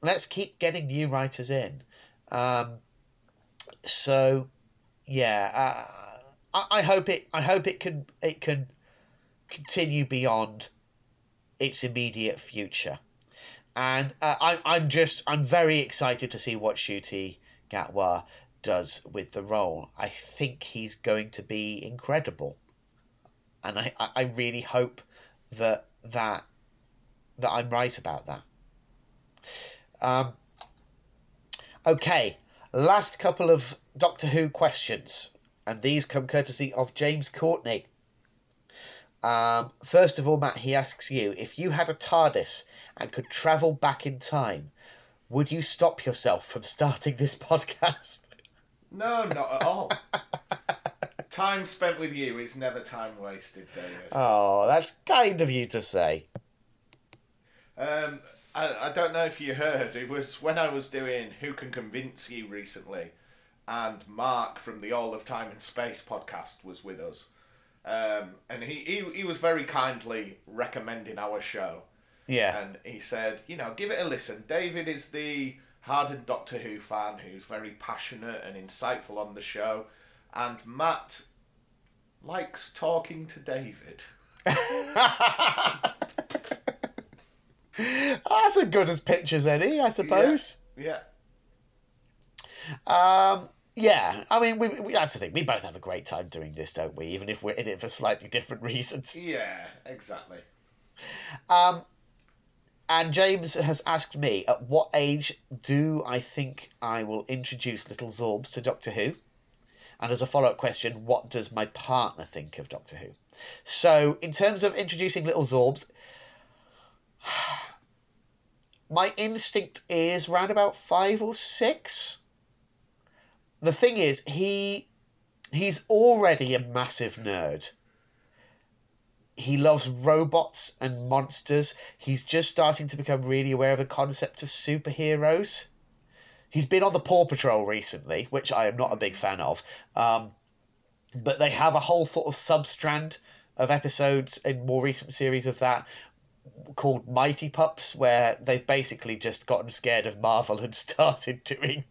Let's keep getting new writers in. Um, so, yeah, uh, I, I hope it. I hope it can. It can continue beyond its immediate future, and uh, I, I'm just. I'm very excited to see what Ncuti Gatwa does with the role, I think he's going to be incredible. And I, I, really hope that that that I'm right about that. Um, okay, last couple of Doctor Who questions, and these come courtesy of James Courtney. Um, first of all, Matt, he asks you if you had a TARDIS and could travel back in time, would you stop yourself from starting this podcast? No, not at all. time spent with you is never time wasted, David. Oh, that's kind of you to say. Um, I, I don't know if you heard, it was when I was doing Who Can Convince You recently, and Mark from the All of Time and Space podcast was with us. Um, and he, he, he was very kindly recommending our show. Yeah. And he said, you know, give it a listen. David is the hardened Doctor Who fan who's very passionate and insightful on the show. And Matt likes talking to David. That's as good as pictures any, I suppose. Yeah. Um, yeah, I mean, we, we, that's the thing. We both have a great time doing this, don't we? Even if we're in it for slightly different reasons. Yeah, exactly. Um, and James has asked me, at what age do I think I will introduce Little Zorbs to Doctor Who? And as a follow up question, what does my partner think of Doctor Who? So, in terms of introducing Little Zorbs, my instinct is round about five or six. The thing is, he he's already a massive nerd. He loves robots and monsters. He's just starting to become really aware of the concept of superheroes. He's been on the Paw Patrol recently, which I am not a big fan of. Um, but they have a whole sort of substrand of episodes in more recent series of that called Mighty Pups, where they've basically just gotten scared of Marvel and started doing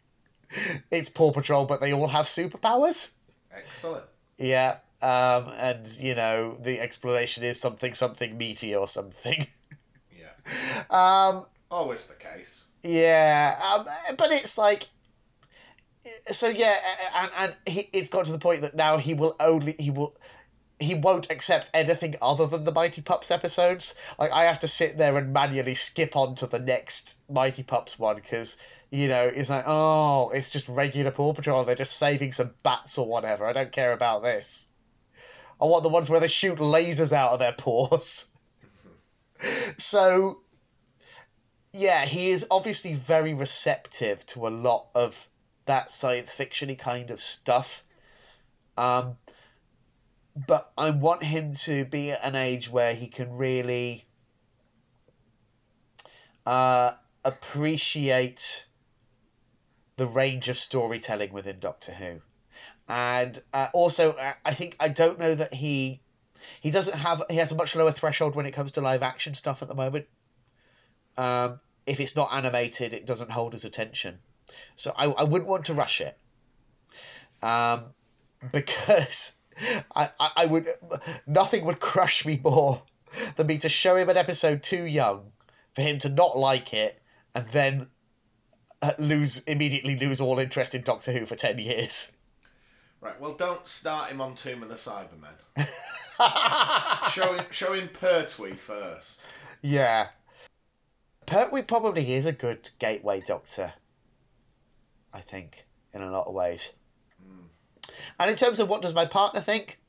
it's Paw Patrol, but they all have superpowers. Excellent. Yeah, um, and you know the explanation is something something meaty or something. Yeah. Um, Always the case. yeah, um, but it's like. So yeah, and and he it's got to the point that now he will only he will he won't accept anything other than the Mighty Pups episodes. Like I have to sit there and manually skip on to the next Mighty Pups one because you know it's like oh it's just regular Paw Patrol. They're just saving some bats or whatever. I don't care about this. I want the ones where they shoot lasers out of their paws. so yeah, he is obviously very receptive to a lot of that science fictiony kind of stuff. Um, but I want him to be at an age where he can really uh, appreciate the range of storytelling within Doctor Who, and uh, also uh, I think I don't know that he he doesn't have he has a much lower threshold when it comes to live action stuff at the moment. Um, if it's not animated, it doesn't hold his attention, so I I wouldn't want to rush it. Um, because I, I, I would nothing would crush me more than me to show him an episode too young for him to not like it and then uh, lose immediately lose all interest in Doctor Who for ten years. Right, well, don't start him on Tomb of the Cybermen. show him, show him Pertwee first. Yeah. Pertwee probably is a good gateway doctor. I think, in a lot of ways. And in terms of what does my partner think?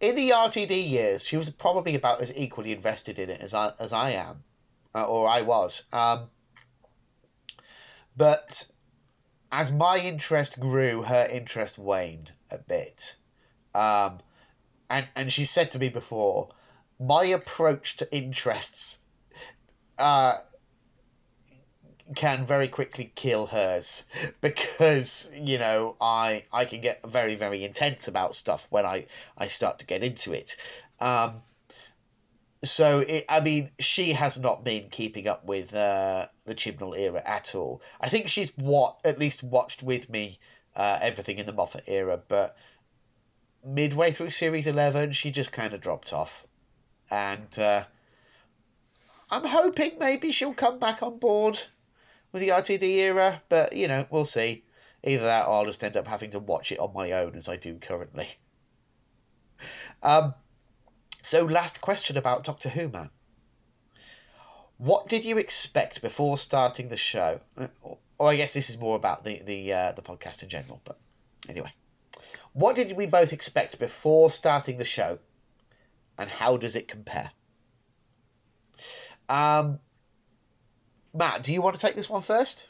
In the RTD years, she was probably about as equally invested in it as I, as I am, uh, or I was. Um, but as my interest grew, her interest waned a bit. Um, and, and she said to me before, my approach to interests uh, can very quickly kill hers because you know I I can get very very intense about stuff when I I start to get into it. Um, so it, I mean, she has not been keeping up with uh, the Chibnall era at all. I think she's what at least watched with me uh, everything in the Moffat era, but midway through series eleven, she just kind of dropped off, and uh, I'm hoping maybe she'll come back on board with the RTD era, but you know, we'll see. Either that, or I'll just end up having to watch it on my own as I do currently. Um, so, last question about Doctor Who, man. What did you expect before starting the show? Or, I guess this is more about the the uh, the podcast in general. But anyway, what did we both expect before starting the show, and how does it compare? Um, Matt, do you want to take this one first?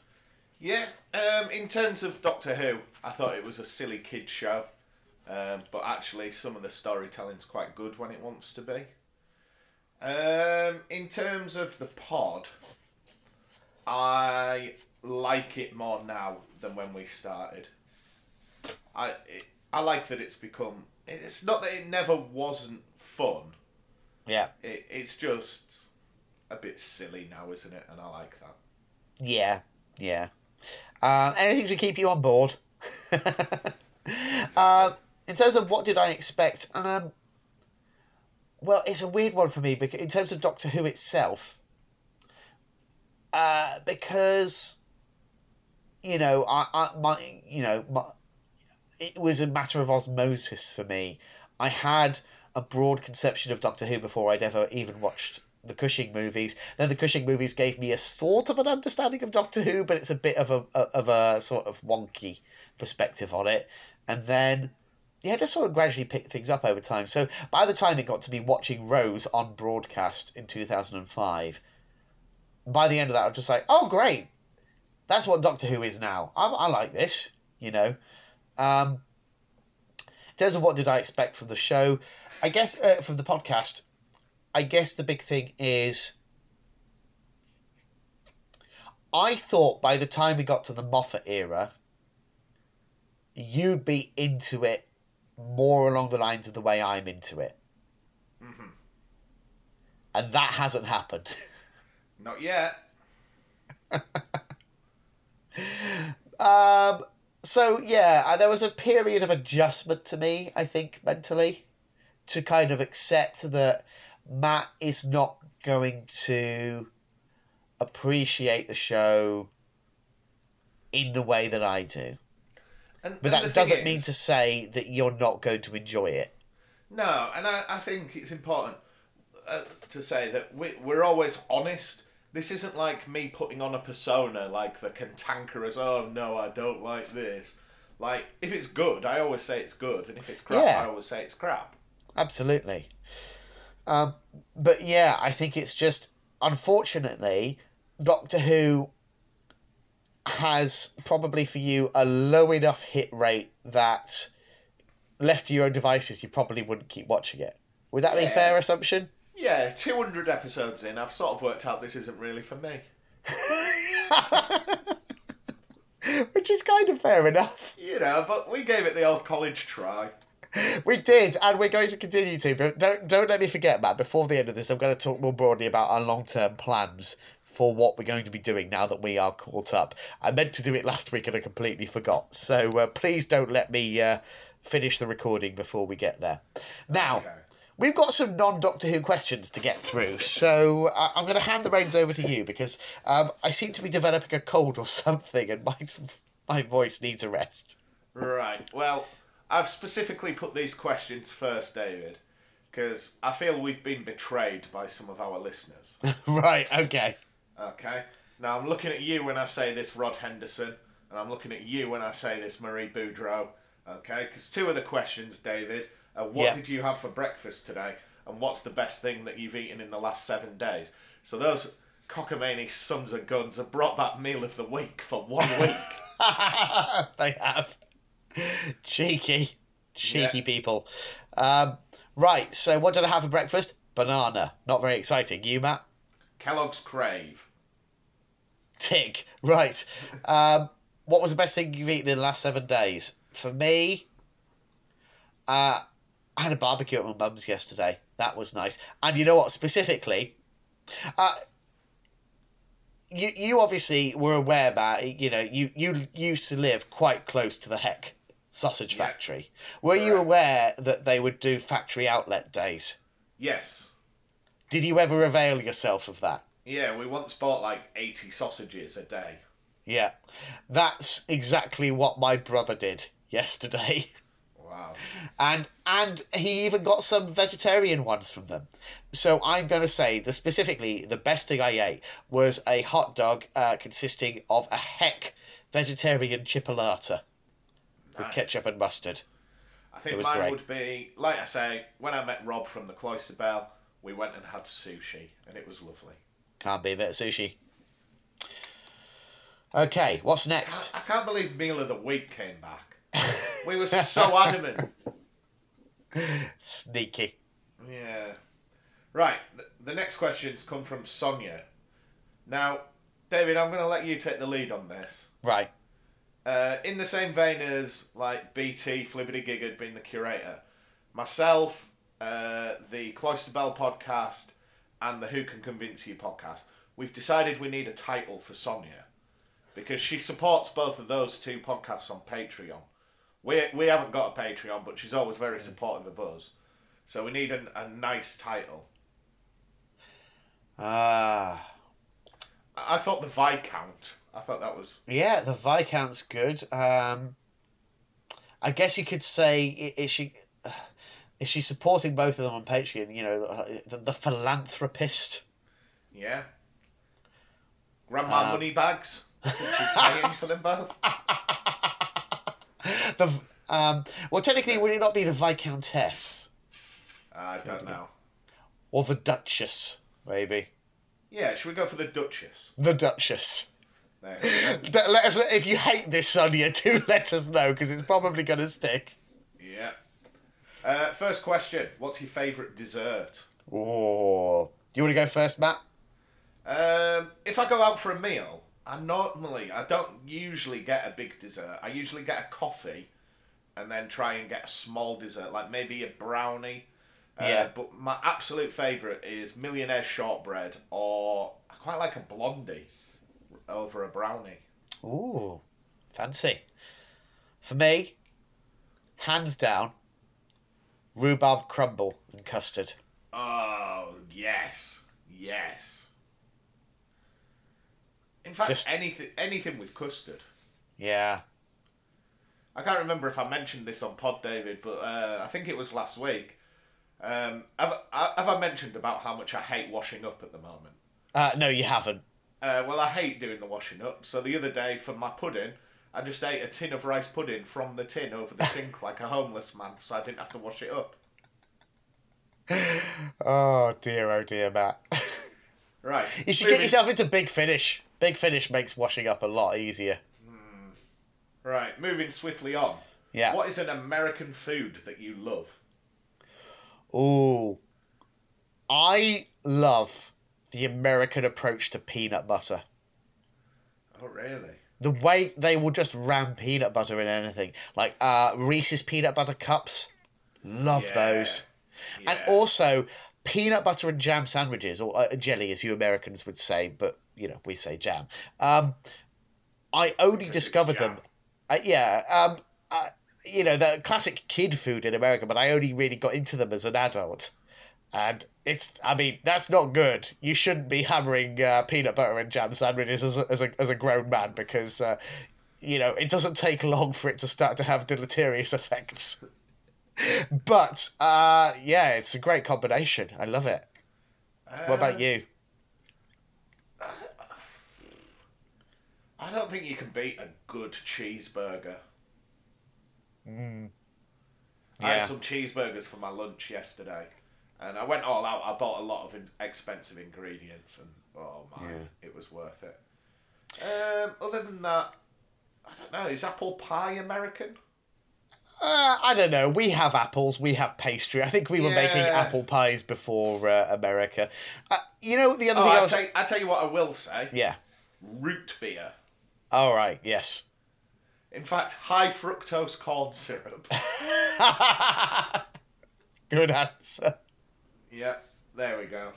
Yeah, um, in terms of Doctor Who, I thought it was a silly kid show, um, but actually some of the storytelling's quite good when it wants to be. Um, in terms of the pod, I like it more now than when we started. I it, I like that it's become. It's not that it never wasn't fun. Yeah. It, it's just a bit silly now, isn't it? And I like that. Yeah, yeah. Um, anything to keep you on board. uh, in terms of what did I expect, um, well, it's a weird one for me because in terms of Doctor Who itself, uh, because you know, I, I my you know, my, it was a matter of osmosis for me. I had a broad conception of Doctor Who before I'd ever even watched the Cushing movies. Then the Cushing movies gave me a sort of an understanding of Doctor Who, but it's a bit of a, of a sort of wonky perspective on it. And then yeah, just sort of gradually picked things up over time. So by the time it got to me watching Rose on broadcast in two thousand and five, by the end of that I was just like, oh great, that's what Doctor Who is now. I, I like this, you know. Um, in terms of what did I expect from the show, I guess uh, from the podcast, I guess the big thing is I thought by the time we got to the Moffat era, you'd be into it more along the lines of the way I'm into it. Mm-hmm. And that hasn't happened. Not yet. um, so, yeah, uh, there was a period of adjustment to me, I think, mentally, to kind of accept that Matt is not going to appreciate the show in the way that I do. And, But and that doesn't mean to say that you're not going to enjoy it. No, and I, I think it's important uh, to say that we, we're always honest. This isn't like me putting on a persona like the cantankerous, oh no, I don't like this. Like, if it's good, I always say it's good, and if it's crap, Yeah. I always say it's crap. Absolutely. Um, but yeah, I think it's just unfortunately Doctor Who has probably for you a low enough hit rate that left to your own devices you probably wouldn't keep watching it. Would that be a fair assumption? Yeah, 200 episodes in, I've sort of worked out this isn't really for me. Which is kind of fair enough. You know, but we gave it the old college try. We did, and we're going to continue to. But don't don't let me forget, Matt. Before the end of this, I'm going to talk more broadly about our long term plans for what we're going to be doing now that we are caught up. I meant to do it last week and I completely forgot. So uh, please don't let me uh, finish the recording before we get there. Now. Okay. We've got some non Doctor Who questions to get through, so uh, I'm going to hand the reins over to you because um, I seem to be developing a cold or something, and my my voice needs a rest. Right. Well, I've specifically put these questions first, David, because I feel we've been betrayed by some of our listeners. right. Okay. Okay. Now I'm looking at you when I say this, Rod Henderson, and I'm looking at you when I say this, Marie Boudreau. Okay, because two of the questions, David, are what Yeah. did you have for breakfast today, and what's the best thing that you've eaten in the last seven days? So those cockamamie sons of guns have brought back meal of the week for one week. they have. Cheeky. Cheeky Yeah. people. Um, right, so what did I have for breakfast? Banana. Not very exciting. You, Matt? Kellogg's Krave. Tick. Right. Um, what was the best thing you've eaten in the last seven days? For me, uh, I had a barbecue at my mum's yesterday. That was nice. And you know what? Specifically, uh, you you obviously were aware about you know you you used to live quite close to the Heck sausage Yeah. factory. Were you aware that they would do factory outlet days? Yes. Did you ever avail yourself of that? Yeah, we once bought like 80 sausages a day. Yeah, that's exactly what my brother did yesterday. Wow. and and he even got some vegetarian ones from them. So I'm going to say that specifically the best thing I ate was a hot dog uh, consisting of a heck vegetarian chipolata with ketchup and mustard. I think was mine great. would be like I say. When I met Rob from the Cloister Bell, we went and had sushi, and it was lovely. Can't be a bit of sushi. Okay, what's next? I can't believe Meal of the Week came back. We were so adamant. Sneaky. Yeah. Right. th- The next questions come from Sonia. Now, David, I'm going to let you take the lead on this. Right. Uh, in the same vein as like BT Flibbity Giggard being the curator, myself, uh, the Cloister Bell podcast, and the Who Can Convince You podcast, we've decided we need a title for Sonia because she supports both of those two podcasts on Patreon. We, we haven't got a Patreon, but she's always very supportive of us. So we need a, a nice title. Ah. I thought the Viscount. I thought that was Yeah, the Viscount's good. Um, I guess you could say is she is she supporting both of them on Patreon? You know, the, the philanthropist. yeah. Grandma Um, money bags. She's paying for them both. The um, well, technically, would it not be the Viscountess I don't know. or the Duchess? Maybe Yeah, should we go for the Duchess? the Duchess. There we go. Th- Let us if you hate this, Sonia. Do let us know because it's probably going to stick. yeah. Uh, first question: What's your favourite dessert? Oh, do you want to go first, Matt? Um, if I go out for a meal, I normally I don't usually get a big dessert. I usually get a coffee, and then try and get a small dessert, like maybe a brownie. Uh, Yeah. But my absolute favourite is millionaire shortbread, or I quite like a blondie over a brownie. Ooh, fancy. For me, hands down, rhubarb crumble and custard. Oh yes, yes. In fact, Just- anything anything with custard. Yeah. I can't remember if I mentioned this on Pod David, but uh, I think it was last week. Um, have, I- have I mentioned about how much I hate washing up at the moment? Uh, no, you haven't. Uh, well, I hate doing the washing up. So the other day for my pudding, I just ate a tin of rice pudding from the tin over the sink like a homeless man, so I didn't have to wash it up. Oh dear, oh dear, Matt. Right. you should get yourself into Big Finish. Big Finish makes washing up a lot easier. Right, moving swiftly on. Yeah. What is an American food that you love? Ooh. I love the American approach to peanut butter. Oh, really? The way they will just ram peanut butter in anything. Like uh, Reese's peanut butter cups. Love Yeah. those. And also peanut butter and jam sandwiches, or uh, jelly as you Americans would say, but you know, we say jam. Um, I only discovered them. Uh, yeah. Um, uh, you know, the classic kid food in America, but I only really got into them as an adult. And it's, I mean, that's not good. You shouldn't be hammering uh, peanut butter and jam sandwiches as a, as a, as a grown man because, uh, you know, it doesn't take long for it to start to have deleterious effects. but, uh, yeah, it's a great combination. I love it. What about Uh, you? I don't think you can beat a good cheeseburger. I Mm. Yeah. had some cheeseburgers for my lunch yesterday, and I went all out. I bought a lot of in- expensive ingredients, and oh my, Yeah. it was worth it. Um, other than that, I don't know. Is apple pie American? Uh, I don't know. We have apples. We have pastry. I think we were making apple pies before uh, America. Uh, you know the other Oh, thing I I was. tell, I tell you what, I will say. Yeah. Root beer. All right. Yes. In fact, high fructose corn syrup. Good answer. yeah, there we go.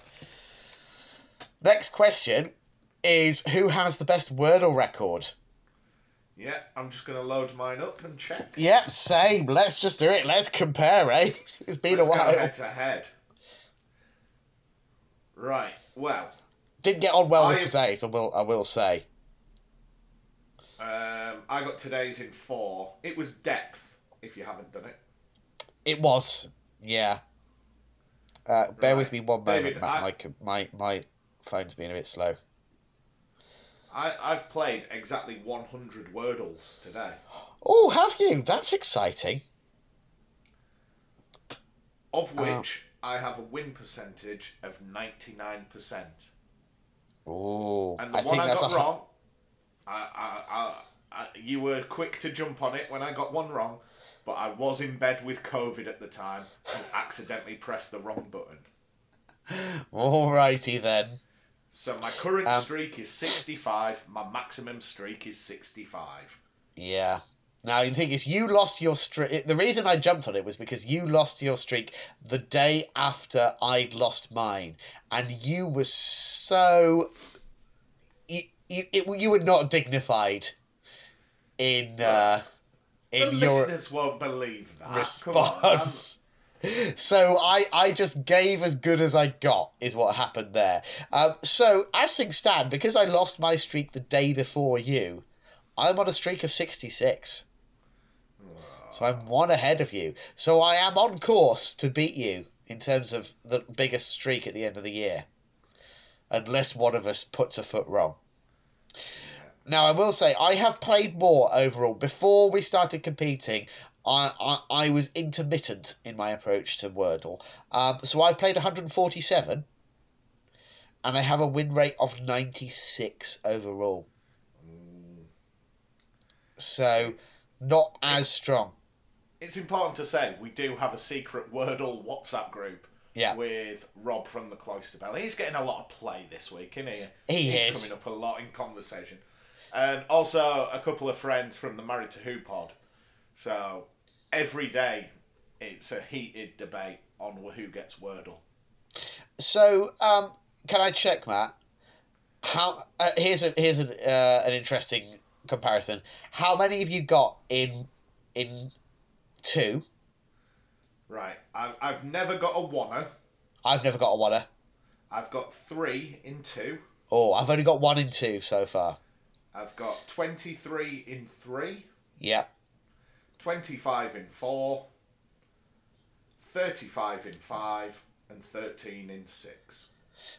Next question is who has the best Wordle record? Yeah, I'm just going to load mine up and check. Yep, same. Let's just do it. Let's compare, eh? It's been Let's a go while. head to head. Right. Well, Didn't get on well with I've- today's. I will. I will say. Um, I got today's in four. It was depth. If you haven't done it, It was, yeah. Uh, bear with me one moment, David, Matt. I- My, my my phone's being a bit slow. I I've played exactly 100 Wordles today. Oh, have you? That's exciting. of Uh, which I have a win percentage of 99%. Oh, And the I one think I that's got a, wrong, I, I, I, you were quick to jump on it when I got one wrong, but I was in bed with COVID at the time and accidentally pressed the wrong button. Alrighty then. So my current Um, streak is 65, my maximum streak is 65. Yeah. Now the thing is, you lost your streak. The reason I jumped on it was because you lost your streak the day after I'd lost mine, and you were so you it, you were not dignified in uh, The in your listeners won't believe that. On, response. So I, I just gave as good as I got is what happened there. Um, so as things stand, because I lost my streak the day before you, I'm on a streak of sixty six. So I'm one ahead of you. So I am on course to beat you in terms of the biggest streak at the end of the year, unless one of us puts a foot wrong. Now I will say I have played more overall. Before we started competing, I, I, I was intermittent in my approach to Wordle. Um, so I've played 147 and I have a win rate of 96 overall. So not as strong. It's important to say we do have a secret Wordle WhatsApp group Yeah. with Rob from the Cloister Bell. He's getting a lot of play this week, isn't he? He He's is. coming up a lot in conversation. And also a couple of friends from the Married to Who pod. So every day it's a heated debate on who gets Wordle. So um, can I check, Matt? How uh, here's a here's an uh, an interesting comparison. How many have you got in in two? Right. I've, I've never got a oneer. I've never got a oneer. I've got three in two. Oh, I've only got one in two so far. I've got 23 in three. Yeah. 25 in 4, 35 in 5, and 13 in 6.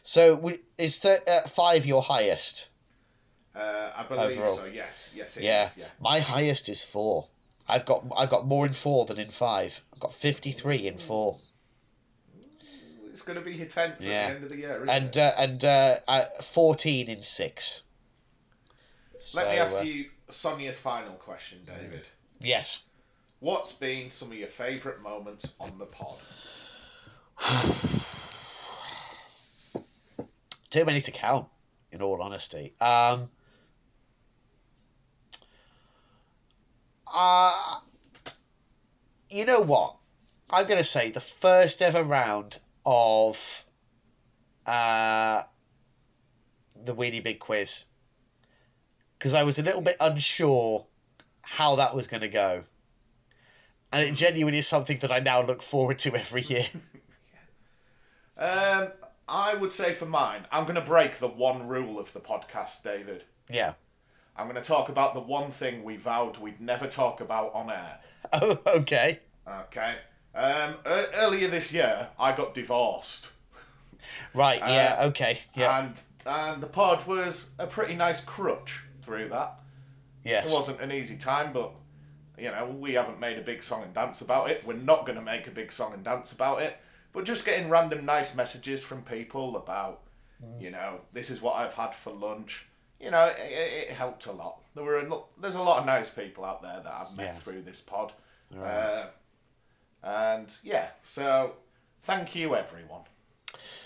So is th- uh, five your highest? Uh, I believe Overall. so, yes. Yes, it is. Yeah. yeah. My highest is four. I've got I've got more in four than in five. I've got fifty three in four. It's going to be tense Yeah. at the end of the year, isn't And it? uh, and uh, uh, fourteen in six. Let me ask uh, you Sonia's final question, David. Yes. What's been some of your favourite moments on the pod? Too many to count, in all honesty. Um, uh, you know what? I'm going to say the first ever round of uh, the Weenie Big Quiz. Because I was a little bit unsure how that was going to go. And it genuinely is something that I now look forward to every year. Um, I would say for mine, I'm going to break the one rule of the podcast, David. yeah. I'm going to talk about the one thing we vowed we'd never talk about on air. Oh, okay. Okay. Um, e- earlier this year, I got divorced, Right, yeah, Uh, okay. Yeah. and and the pod was a pretty nice crutch through that. It wasn't an easy time, but you know we haven't made a big song and dance about it. We're not going to make a big song and dance about it. But just getting random nice messages from people about, you know, this is what I've had for lunch. You know, it, it it helped a lot. There were a, there's a lot of nice people out there that I've met Yeah. through this pod. Uh, and yeah, so thank you everyone.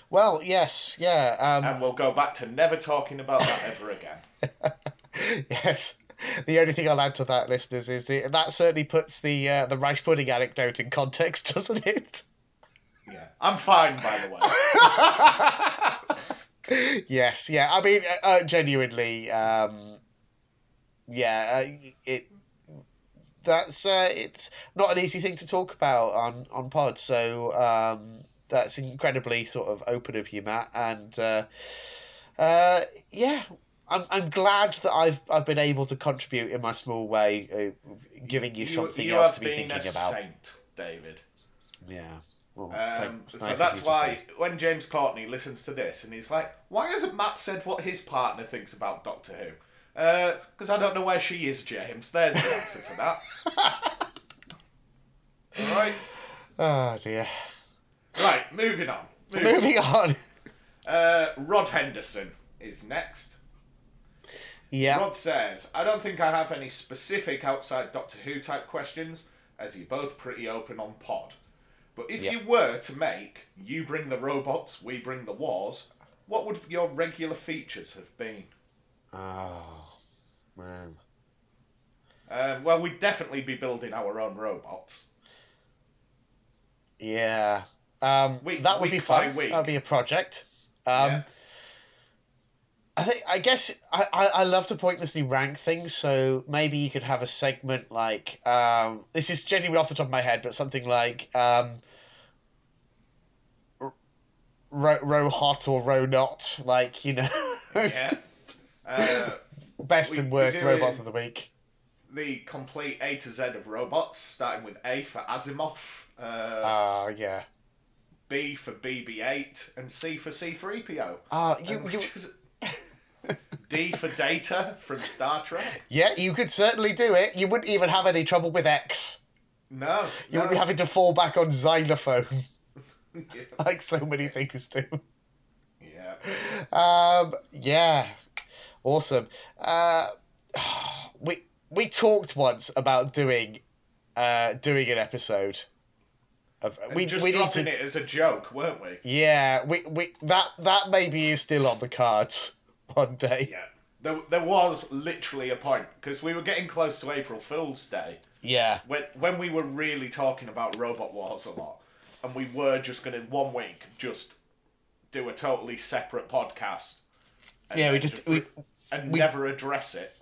Well, yes, yeah, um, And we'll go back to never talking about that ever again. yes. The only thing I'll add to that, listeners, is it, that certainly puts the uh, the rice pudding anecdote in context, doesn't it? Yeah, I'm fine by the way. yes, yeah. I mean, uh, uh, genuinely, um, yeah. Uh, it that's uh, it's not an easy thing to talk about on on pod. So um, that's incredibly sort of open of you, Matt, and uh, uh, yeah. I'm, I'm glad that I've I've been able to contribute in my small way, uh, giving you, something you else to be been thinking a about. saint, David. Yeah. Well, Um, so nice that's why when James Courtney listens to this and he's like, "Why hasn't Matt said what his partner thinks about Doctor Who?" Because I don't know where she is, James. There's the answer to that. All right, Oh dear. right. Moving on. Moving on. On. Uh, Rod Henderson is next. Yeah. Rod says, I don't think I have any specific outside Doctor Who type questions, as you're both pretty open on pod. But if Yeah. you were to make You Bring the Robots, We Bring the Wars, what would your regular features have been? Oh man. Um, well, we'd definitely be building our own robots. Yeah. Um, Week- that would be fun. That would be a project. Um, Yeah. I think I guess I, I, I love to pointlessly rank things, so maybe you could have a segment like um, this is genuinely off the top of my head, but something like um, row, row hot or row not, like you know, Yeah. uh, best We- and worst robots of the week. the complete A to Z of robots, starting with A for Asimov, uh, Ah, yeah. B for BB-8, and C for C-3PO. Ah, you, And you D for Data from Star Trek. yeah, you could certainly do it. You wouldn't even have any trouble with X. No, You no. wouldn't be having to fall back on xylophone yeah. like so many things do. yeah. Um, yeah, awesome. Uh, we we talked once about doing uh doing an episode of we Just we dropping to it as a joke, weren't we? yeah we we that that maybe is still on the cards one day. Yeah. There, there was literally a point because we were getting close to April Fool's Day Yeah, when when we were really talking about Robot Wars a lot, and we were just going to one week just do a totally separate podcast. and Yeah, we just- we- and we- never address it.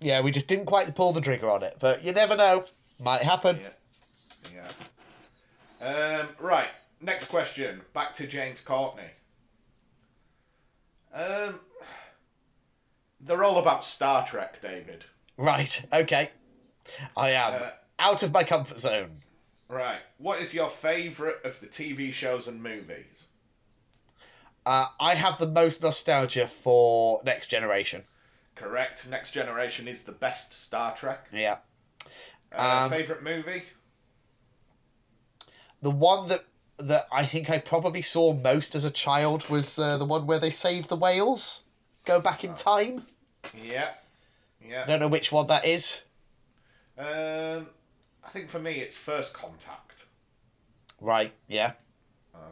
yeah, we just didn't quite pull the trigger on it, but you never know, might happen. Yeah. Yeah. Um, right. Next question. Back to James Courtney. Um, they're all about Star Trek, David. Right, okay, I am Uh, out of my comfort zone. Right. What is your favourite of the TV shows and movies? Uh, I have the most nostalgia for Next Generation. Correct. Next Generation is the best Star Trek. Yeah. Uh, Um, favourite movie? The one that that I think I probably saw most as a child was uh, the one where they save the whales, go back in time. Yeah. I Yeah. don't know which one that is. Um, I think for me it's First Contact. Right. Yeah.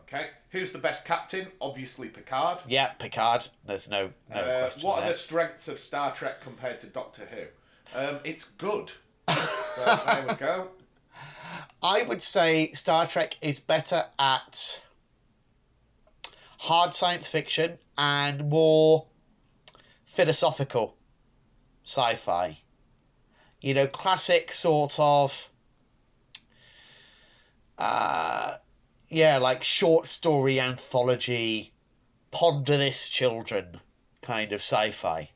Okay. Who's the best captain? Obviously Picard. Yeah. Picard. There's no no Uh, question what are the strengths of Star Trek compared to Doctor Who? Um, it's good. so there we go. I would say Star Trek is better at hard science fiction and more philosophical sci-fi. You know, classic sort of uh yeah, like short story anthology ponder this children kind of sci-fi.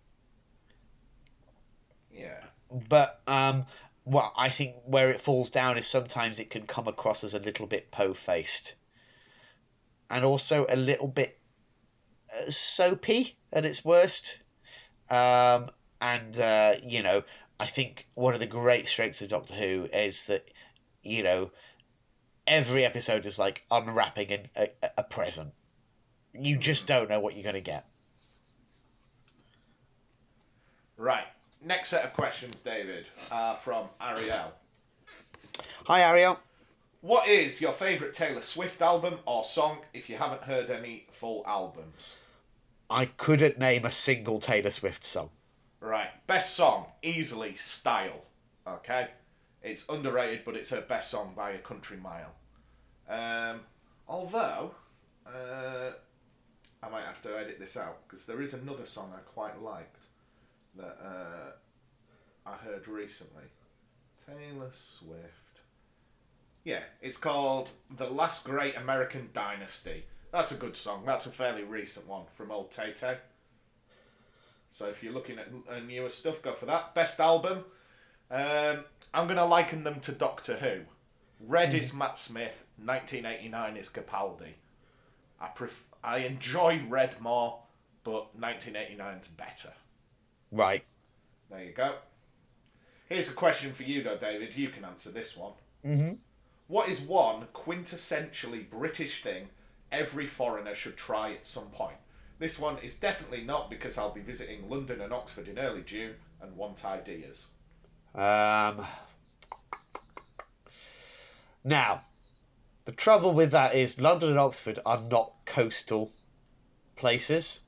Yeah. But um, well, I think where it falls down is sometimes it can come across as a little bit po-faced, and also a little bit uh, soapy at its worst. Um, and uh, you know, I think one of the great strengths of Doctor Who is that you know every episode is like unwrapping a, a present. You just don't know what you're going to get. Right. Next set of questions, David, are from Ariel. Hi, Ariel. What is your favourite Taylor Swift album or song if you haven't heard any full albums? I couldn't name a single Taylor Swift song. Right. Best song, easily Style. Okay? It's underrated, but it's her best song by a country mile. Um, although, uh, I might have to edit this out because there is another song I quite liked that uh, I heard recently. Taylor Swift. Yeah, it's called The Last Great American Dynasty. That's a good song. That's a fairly recent one from old Tay Tay. So if you're looking at uh, newer stuff, go for that. Best album, um, I'm going to liken them to Doctor Who. Red is Matt Smith, 1989 is Capaldi. I pref- I enjoy Red more, but 1989's better. Right. There you go. Here's a question for you, though, David. You can answer this one. Mm-hmm. What is one quintessentially British thing every foreigner should try at some point? This one is definitely not because I'll be visiting London and Oxford in early June and want ideas. Um, now, the trouble with that is London and Oxford are not coastal places.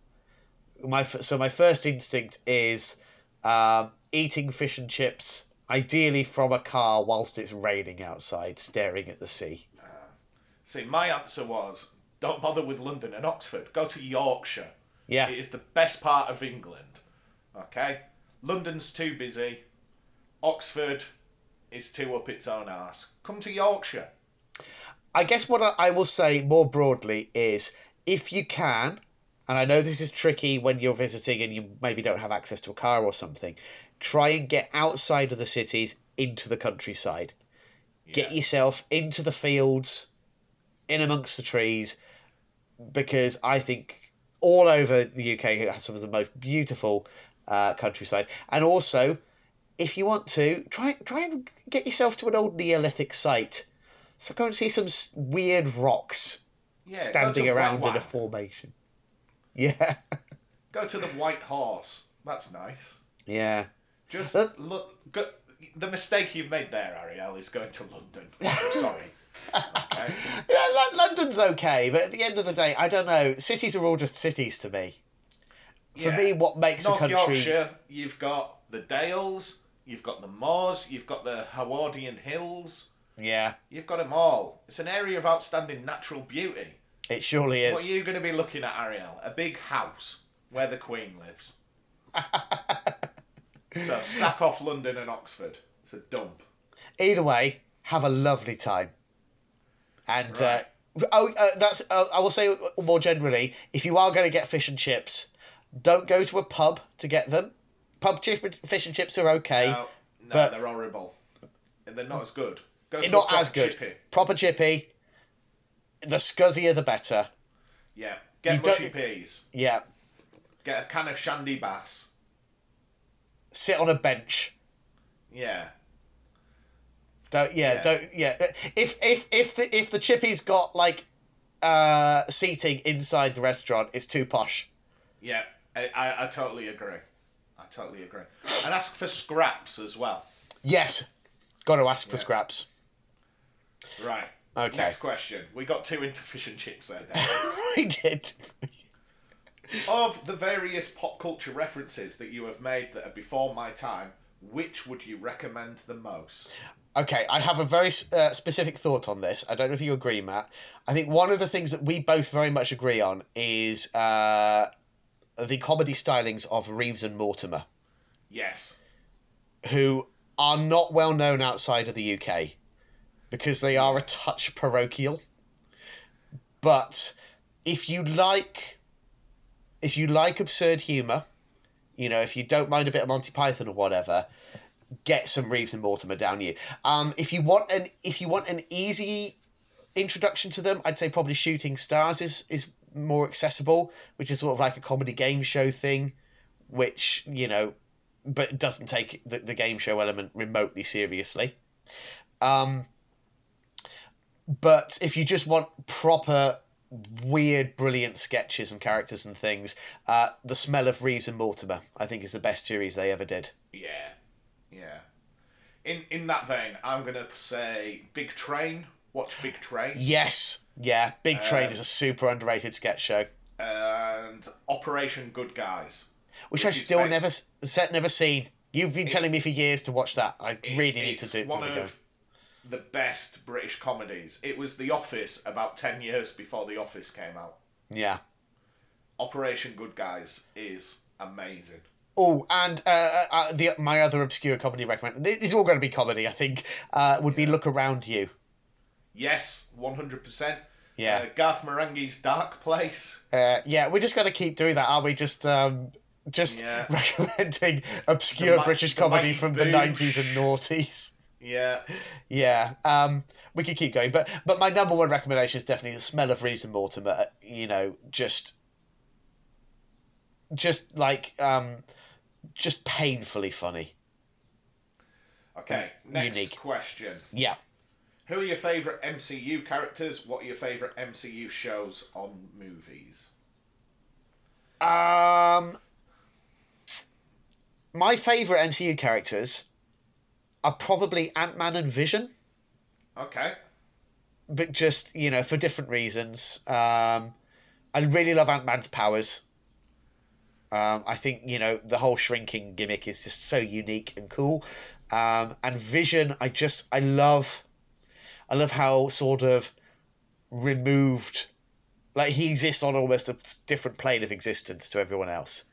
My so my first instinct is um, eating fish and chips, ideally from a car whilst it's raining outside, staring at the sea. See, my answer was don't bother with London and Oxford. Go to Yorkshire. Yeah, It is the best part of England. Okay? London's too busy. Oxford is too up its own arse. Come to Yorkshire. I guess what I will say more broadly is if you can, and I know this is tricky when you're visiting and you maybe don't have access to a car or something, try and get outside of the cities into the countryside. Get yourself into the fields, in amongst the trees, because I think all over the UK it has some of the most beautiful uh, countryside. And also, if you want to, try try and get yourself to an old Neolithic site. So go and see some weird rocks Yeah, standing around in a formation. Yeah, Go to the White Horse. That's nice. yeah. Just Uh, look. Go, the mistake you've made there, Ariel, is going to London. I'm sorry. Okay. Yeah, Lo- London's okay, but at the end of the day, I don't know. Cities are all just cities to me. For Yeah. me, what makes North a country Yorkshire, you've got the Dales, you've got the Moors, you've got the Howardian Hills. yeah, You've got them all. It's an area of outstanding natural beauty. It surely What is. are you going to be looking at, Ariel? A big house where the Queen lives. so sack off London and Oxford. It's a dump. Either way, have a lovely time. And Right. uh, oh, uh, that's uh, I will say more generally, if you are going to get fish and chips, don't go to a pub to get them. Pub chip, fish and chips are okay, No, no But- they're horrible. And they're not as good. Go to They're a not as good. chippy. Proper chippy. The scuzzier the better. Yeah. Get don't- mushy peas. Yeah. Get a can of shandy bass. Sit on a bench. Yeah. Don't yeah, Yeah. don't yeah. If if if the if the chippy's got like uh seating inside the restaurant, it's too posh. Yeah. I, I, I totally agree. I totally agree. And ask for scraps as well. Yes. Got to ask for scraps. Right. Okay. Next question. We got two into fish and chips there, Dave. we did. of the various pop culture references that you have made that are before my time, which would you recommend the most? Okay, I have a very uh, specific thought on this. I don't know if you agree, Matt. I think one of the things that we both very much agree on is uh, the comedy stylings of Reeves and Mortimer, Yes. who are not well known outside of the UK because they are a touch parochial. But if you like, if you like absurd humor, you know, if you don't mind a bit of Monty Python or whatever, get some Reeves and Mortimer down you. Um, if you want an if you want an easy introduction to them, I'd say probably Shooting Stars is is more accessible, which is sort of like a comedy game show thing, which you know, but doesn't take the, the game show element remotely seriously. Um, but if you just want proper weird, brilliant sketches and characters and things, uh, the smell of Reeves and Mortimer, I think, is the best series they ever did. Yeah. Yeah. In in that vein, I'm gonna say Big Train. Watch Big Train Yes, yeah, Big Train Um, is a super underrated sketch show, and Operation Good Guys. which, which I've still never set, never seen. You've been telling me for years to watch that. I really need to do. one it of the best British comedies. It was The Office about ten years before The Office came out. Yeah. Operation Good Guys is amazing. Oh, and uh, uh, uh, the my other obscure comedy recommend. This is all going to be comedy, I think. Uh, would be Look Around You. Yes, one hundred percent. Yeah. Uh, Garth Marenghi's Dark Place. Uh, yeah, we're just going to keep doing that, aren't we? Just um, Just Yeah. recommending obscure The British the comedy from the nineties and noughties. Yeah. Yeah, um, we could keep going, but but my number one recommendation is definitely the smell of Reeves and Mortimer. You know, just just like um, just painfully funny. Okay. Next Unique. question. Yeah. Who are your favourite MCU characters? What are your favourite MCU shows on movies? Um, my favorite MCU characters are probably Ant Man and Vision. Okay. but just you know for different reasons. Um, I really love Ant Man's powers. Um, I think you know the whole shrinking gimmick is just so unique and cool. Um, and Vision, I just I love, I love how sort of removed, like he exists on almost a different plane of existence to everyone else,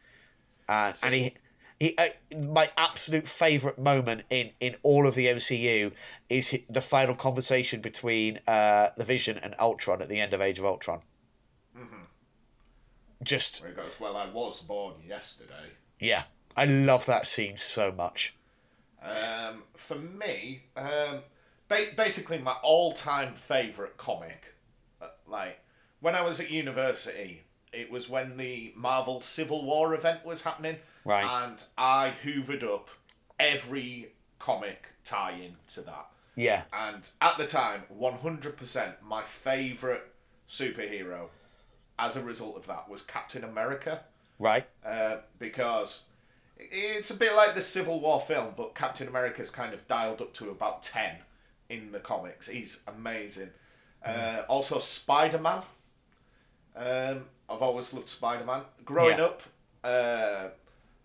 and and he. He, uh, my absolute favorite moment in, in all of the MCU is the final conversation between uh, the Vision and Ultron at the end of Age of Ultron. Just Where he goes, Well, I was born yesterday. yeah, I love that scene so much. Um, for me, um, ba- basically my all-time favourite comic, uh, like when I was at university, it was when the Marvel Civil War event was happening, Right. And I hoovered up every comic tie-in to that. Yeah, And at the time, 100% my favourite superhero as a result of that was Captain America right. uh, because it's a bit like the Civil War film, but Captain America's kind of dialed up to about 10 in the comics. He's amazing. Uh, also, Spider Man. Um, I've always loved Spider Man. Growing Yeah. up, uh,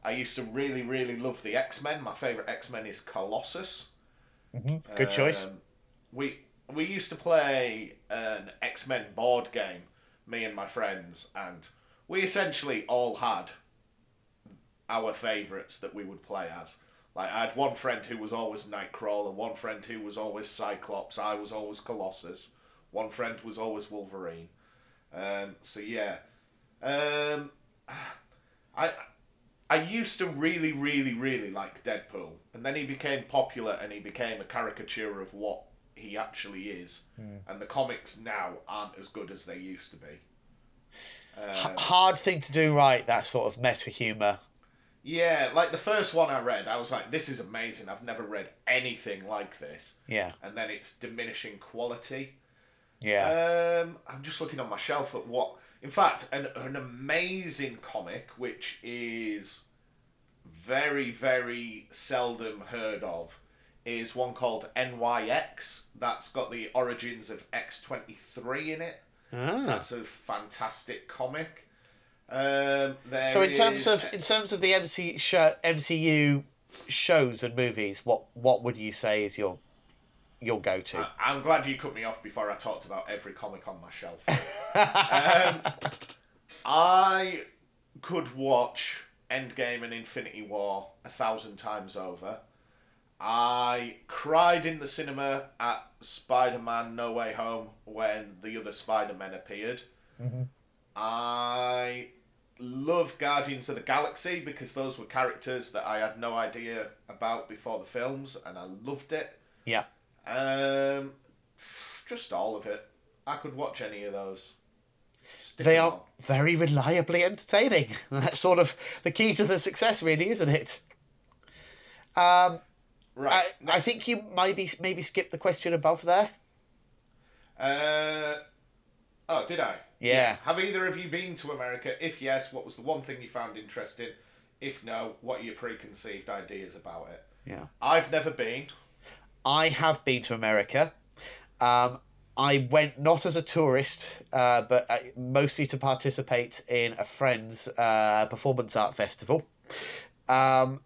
I used to really, really love the X Men. My favourite X Men is Colossus. Good choice. Um, we we used to play an X Men board game, me and my friends, and we essentially all had our favourites that we would play as. Like I had one friend who was always Nightcrawler, one friend who was always Cyclops, I was always Colossus, one friend was always Wolverine. Um, so yeah, um, I I used to really, really, really like Deadpool, and then he became popular and he became a caricature of what he actually is. And the comics now aren't as good as they used to be. H- hard thing to do right. That sort of meta humor. Yeah, like the first one I read, I was like, this is amazing. I've never read anything like this. Yeah, And then it's diminishing quality. yeah. Um, I'm just looking on my shelf at what. In fact, an, an amazing comic which is very, very seldom heard of is one called NYX. That's got the origins of X23 in it. Ah. That's a fantastic comic. Um, there So in terms is- of in terms of the MC show, MCU shows and movies, what what would you say is your your go to? I- I'm glad you cut me off before I talked about every comic on my shelf. um, I could watch Endgame and Infinity War a thousand times over. I cried in the cinema at Spider Man No Way Home when the other Spider Men appeared. I love Guardians of the Galaxy because those were characters that I had no idea about before the films, and I loved it. yeah. Um, just all of it. I could watch any of those. Stick They are on. very reliably entertaining. That's sort of the key to the success, really, isn't it? Um, right. I, I think you maybe maybe skip the question above there. Uh, oh, did I? Yeah. Have either of you been to America? If yes, what was the one thing you found interesting? If no, what are your preconceived ideas about it? Yeah. I've never been. I have been to America. Um, I went not as a tourist, uh, but uh, mostly to participate in a friend's uh, performance art festival. Um,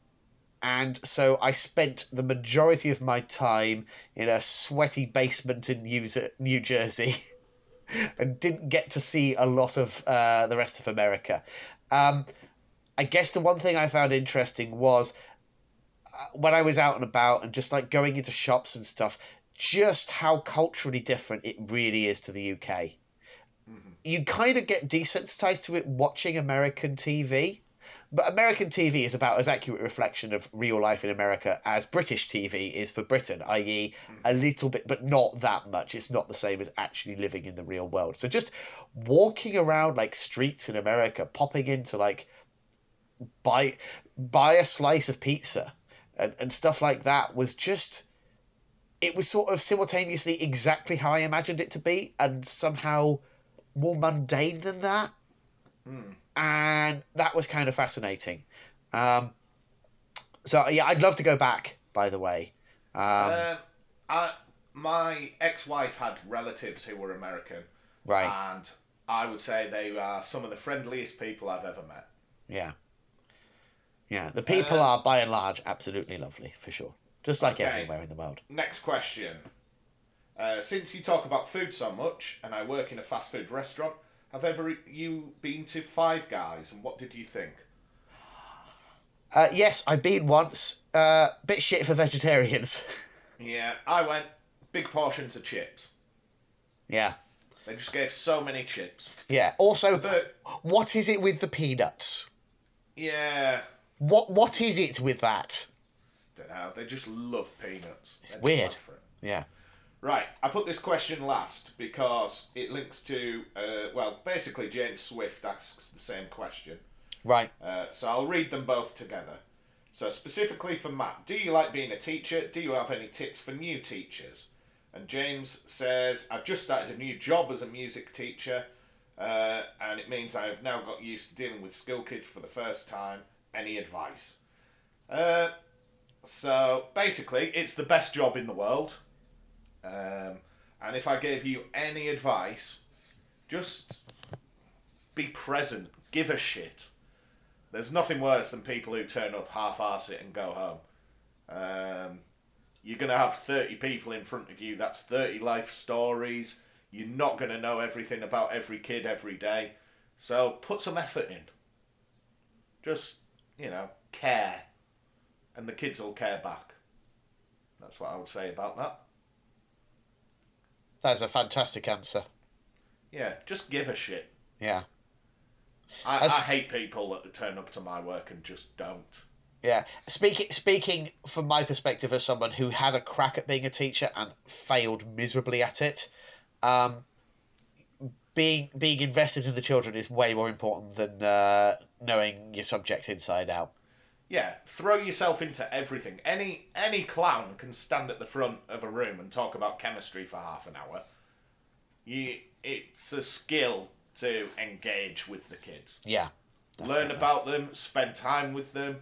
and so I spent the majority of my time in a sweaty basement in New, New Jersey and didn't get to see a lot of uh, the rest of America. Um, I guess the one thing I found interesting was when I was out and about and just like going into shops and stuff, just how culturally different it really is to the UK. Mm-hmm. You kind of get desensitized to it watching American TV. but American TV is about as accurate a reflection of real life in America as British TV is for Britain, i.e., mm-hmm. a little bit, but not that much. It's not the same as actually living in the real world. So just walking around like streets in America, popping into like buy buy a slice of pizza and, and stuff like that was just it was sort of simultaneously exactly how I imagined it to be and somehow more mundane than that. And that was kind of fascinating. Um, so, yeah, I'd love to go back, by the way. Um, Um, I, my ex-wife had relatives who were American, right. and I would say they are some of the friendliest people I've ever met. Yeah. Yeah, the people Uh, are, by and large, absolutely lovely, for sure. Just like Okay. everywhere in the world. Next question. Uh, since you talk about food so much, and I work in a fast food restaurant, have ever you been to Five Guys, and what did you think? Uh, yes, I've been once. Uh, bit shit for vegetarians. Yeah, I went. Big portions of chips. yeah. They just gave so many chips. Yeah. Also, But what is it with the peanuts? yeah, What What is it with that? don't know. They just love peanuts. It's weird. Yeah. Right, I put this question last because it links to, uh, well, basically James Swift asks the same question. Right. Uh, so I'll read them both together. So specifically for Matt, do you like being a teacher? Do you have any tips for new teachers? And James says, I've just started a new job as a music teacher, uh, and it means I have now got used to dealing with school kids for the first time. Any advice? Uh, so basically, it's the best job in the world. Um, and if I gave you any advice, just be present, give a shit. There's nothing worse than people who turn up, half-arse it, and go home. Um, you're going to have 30 people in front of you. That's 30 life stories. You're not going to know everything about every kid every day. So put some effort in. Just, you know, care. And the kids will care back. That's what I would say about that. That's a fantastic answer. Yeah, just give a shit. Yeah. I, I hate people that turn up to my work and just don't. Yeah. Speaking speaking from my perspective as someone who had a crack at being a teacher and failed miserably at it, um, being being invested in the children is way more important than uh, knowing your subject inside out. Yeah, throw yourself into everything. Any any clown can stand at the front of a room and talk about chemistry for half an hour. You, it's a skill to engage with the kids. Yeah. Learn about them, spend time with them.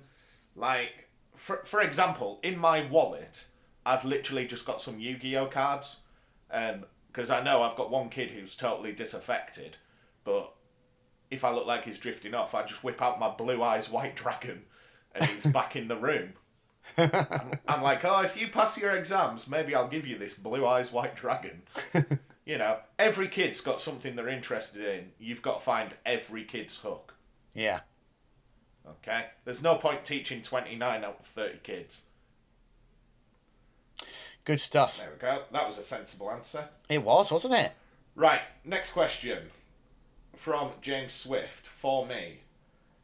Like, for, for example, in my wallet, I've literally just got some Yu Gi Oh cards. And because I know I've got one kid who's totally disaffected, but if I look like he's drifting off, I just whip out my blue eyes white dragon and he's back in the room. I'm, I'm like, oh, if you pass your exams, maybe I'll give you this blue eyes white dragon. you know, every kid's got something they're interested in. You've got to find every kid's hook. Yeah. Okay? There's no point teaching 29 out of 30 kids. Good stuff. There we go. That was a sensible answer. It was, wasn't it? Right, next question from James Swift for me.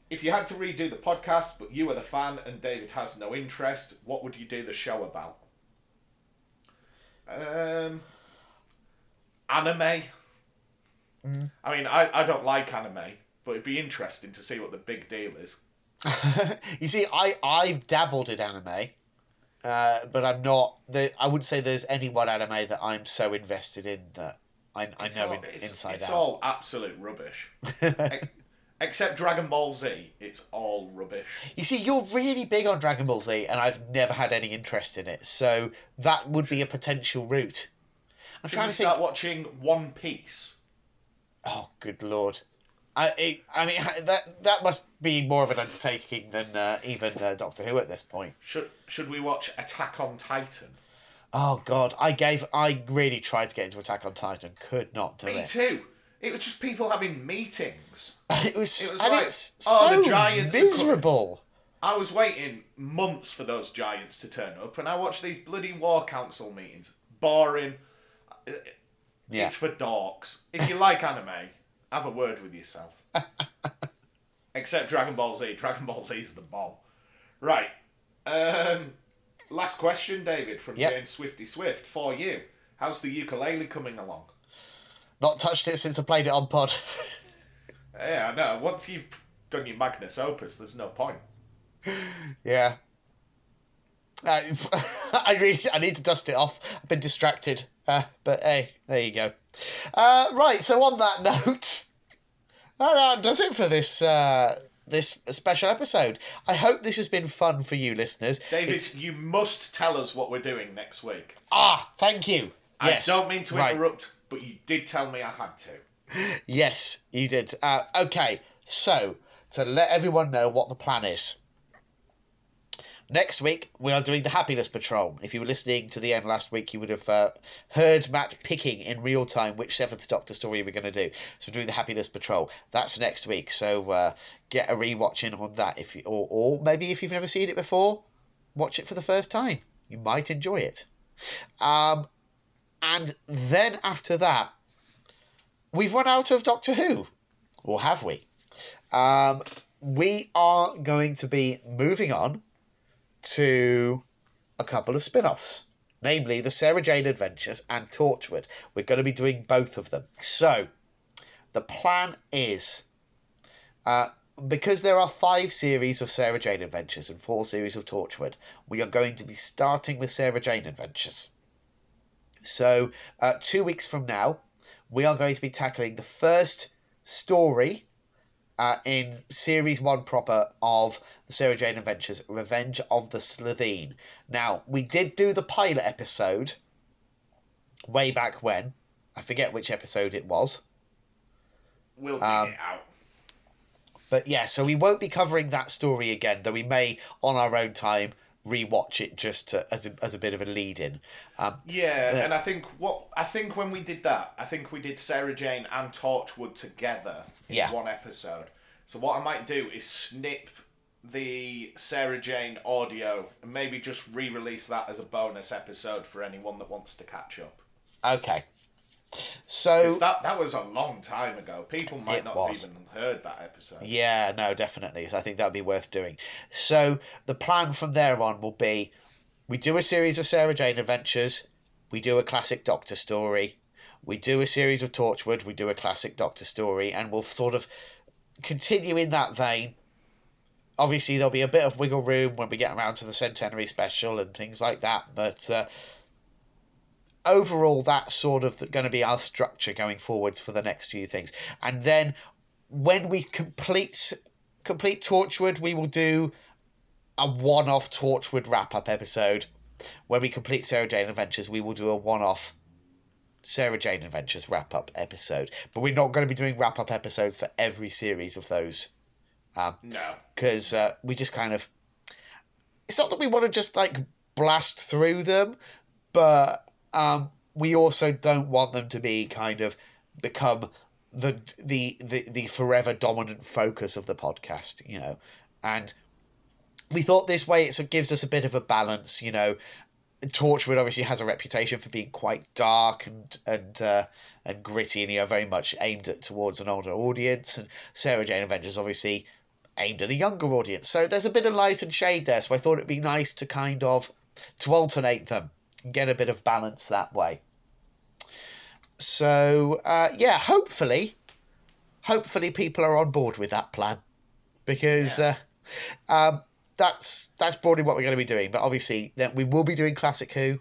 If you had to redo the podcast, but you were the fan and David has no interest, what would you do the show about? Um, anime. I mean, I, I don't like anime, but it'd be interesting to see what the big deal is. you see, I I've dabbled in anime, uh, but I'm not. The I wouldn't say there's any one anime that I'm so invested in that I, I know all, in, it's, inside it's out. all absolute rubbish. Except Dragon Ball Z, it's all rubbish. You see, you're really big on Dragon Ball Z, and I've never had any interest in it. So that would be a potential route. I'm Should trying to think. start watching One Piece? Oh, good lord! I I mean that that must be more of an undertaking than uh, even uh, Doctor Who at this point. Should Should we watch Attack on Titan? Oh god, I gave I really tried to get into Attack on Titan, could not do Me it. Me too. It was just people having meetings. It was, It was like, oh, so the giants miserable. I was waiting months for those giants to turn up, and I watched these bloody war council meetings. Boring. Yeah. It's for dorks. If you like anime, have a word with yourself. Except Dragon Ball Z. Dragon Ball Z is the bomb. Right. Um, last question, David, from Yep. James Swifty Swift for you. How's the ukulele coming along? Not touched it since I played it on pod. Yeah, I know. Once you've done your Magnus Opus, there's no point. yeah. Uh, I really I need to dust it off. I've been distracted. Uh, but hey, there you go. Uh, right, so on that note, that does it for this uh, this special episode. I hope this has been fun for you, listeners. David, It's- you must tell us what we're doing next week. ah, thank you. Yes. I don't mean to Right. interrupt, but you did tell me I had to. Yes, you did. Uh, okay, so to let everyone know what the plan is. Next week, we are doing the Happiness Patrol. If you were listening to the end last week, you would have uh, heard Matt picking in real time which Seventh Doctor story we're going to do. So, we're doing the Happiness Patrol. That's next week. So, uh, get a rewatch in on that. If you, or, or maybe if you've never seen it before, watch it for the first time. You might enjoy it. Um, and then after that, we've run out of Doctor Who. Or have we? Um, we are going to be moving on to a couple of spin offs, namely the Sarah Jane Adventures and Torchwood. We're going to be doing both of them. So, the plan is uh, because there are five series of Sarah Jane Adventures and four series of Torchwood, we are going to be starting with Sarah Jane Adventures. So, uh, two weeks from now, we are going to be tackling the first story uh, in series one proper of the Sarah Jane Adventures, Revenge of the Slitheen. Now, we did do the pilot episode way back when. I forget which episode it was. We'll dig Um, it out. But yeah, so we won't be covering that story again, though we may, on our own time, rewatch it just to, as, a, as a bit of a lead in. Um, Yeah, and I think what I think when we did that, I think we did Sarah Jane and Torchwood together in Yeah. one episode. So what I might do is snip the Sarah Jane audio and maybe just re-release that as a bonus episode for anyone that wants to catch up. okay. So. that that was a long time ago. People might not was. have even heard that episode. Yeah, no, definitely. So I think that would be worth doing. So the plan from there on will be we do a series of Sarah Jane adventures, we do a classic Doctor story, we do a series of Torchwood, we do a classic Doctor story, and we'll sort of continue in that vein. Obviously, there'll be a bit of wiggle room when we get around to the centenary special and things like that, but uh, overall, that's sort of going to be our structure going forwards for the next few things. And then when we complete complete Torchwood, we will do a one-off Torchwood wrap-up episode. When we complete Sarah Jane Adventures, we will do a one-off Sarah Jane Adventures wrap-up episode. But we're not going to be doing wrap-up episodes for every series of those No. because uh, we just kind of. It's not that we want to just like blast through them, but um, we also don't want them to be kind of become the the the, the forever dominant focus of the podcast, you know, and we thought this way it sort of gives us a bit of a balance, you know. Torchwood obviously has a reputation for being quite dark and and uh, and gritty, and you know very much aimed at towards an older audience. And Sarah Jane Adventures obviously aimed at a younger audience. So there's a bit of light and shade there. So I thought it'd be nice to kind of to alternate them get a bit of balance that way. So uh, yeah, hopefully, hopefully people are on board with that plan because uh, um, that's that's broadly what we're going to be doing. But obviously, then we will be doing classic Who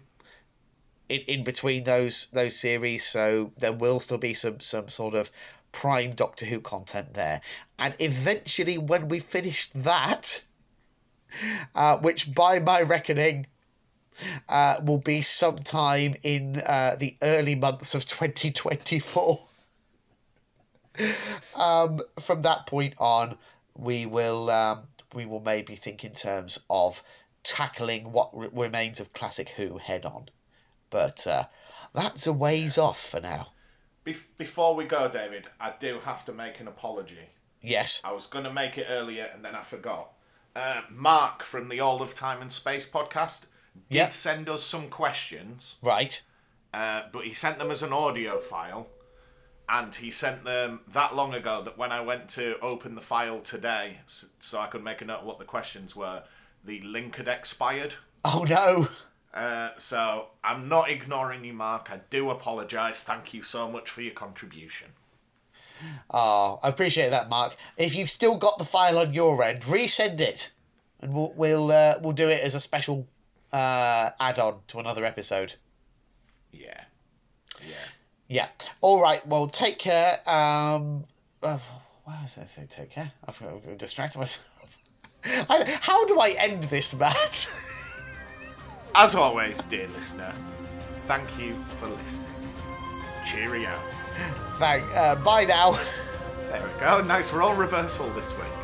in, in between those those series, so there will still be some some sort of prime Doctor Who content there. And eventually, when we finish that, uh, which by my reckoning uh, will be sometime in uh, the early months of 2024. um, from that point on, we will um, we will maybe think in terms of tackling what re- remains of classic Who head on, but uh, that's a ways off for now. Bef- before we go, David, I do have to make an apology. Yes. I was going to make it earlier and then I forgot. Uh, Mark from the All of Time and Space podcast did Yep. send us some questions, Right. uh, but he sent them as an audio file. and he sent them that long ago that when I went to open the file today, so I could make a note of what the questions were, the link had expired. Oh no. Uh, so I'm not ignoring you, Mark. I do apologise. Thank you so much for your contribution. Oh, I appreciate that, Mark. If you've still got the file on your end, resend it, and we'll we'll uh, we'll do it as a special uh, add-on to another episode. Yeah. Yeah. Yeah. All right. Well, take care. Um, uh, why did I say take care? I've, I've distracted myself. I, how do I end this, Matt? As always, dear listener, thank you for listening. Cheerio. Thank. Uh, bye now. There we go. Nice role reversal this week.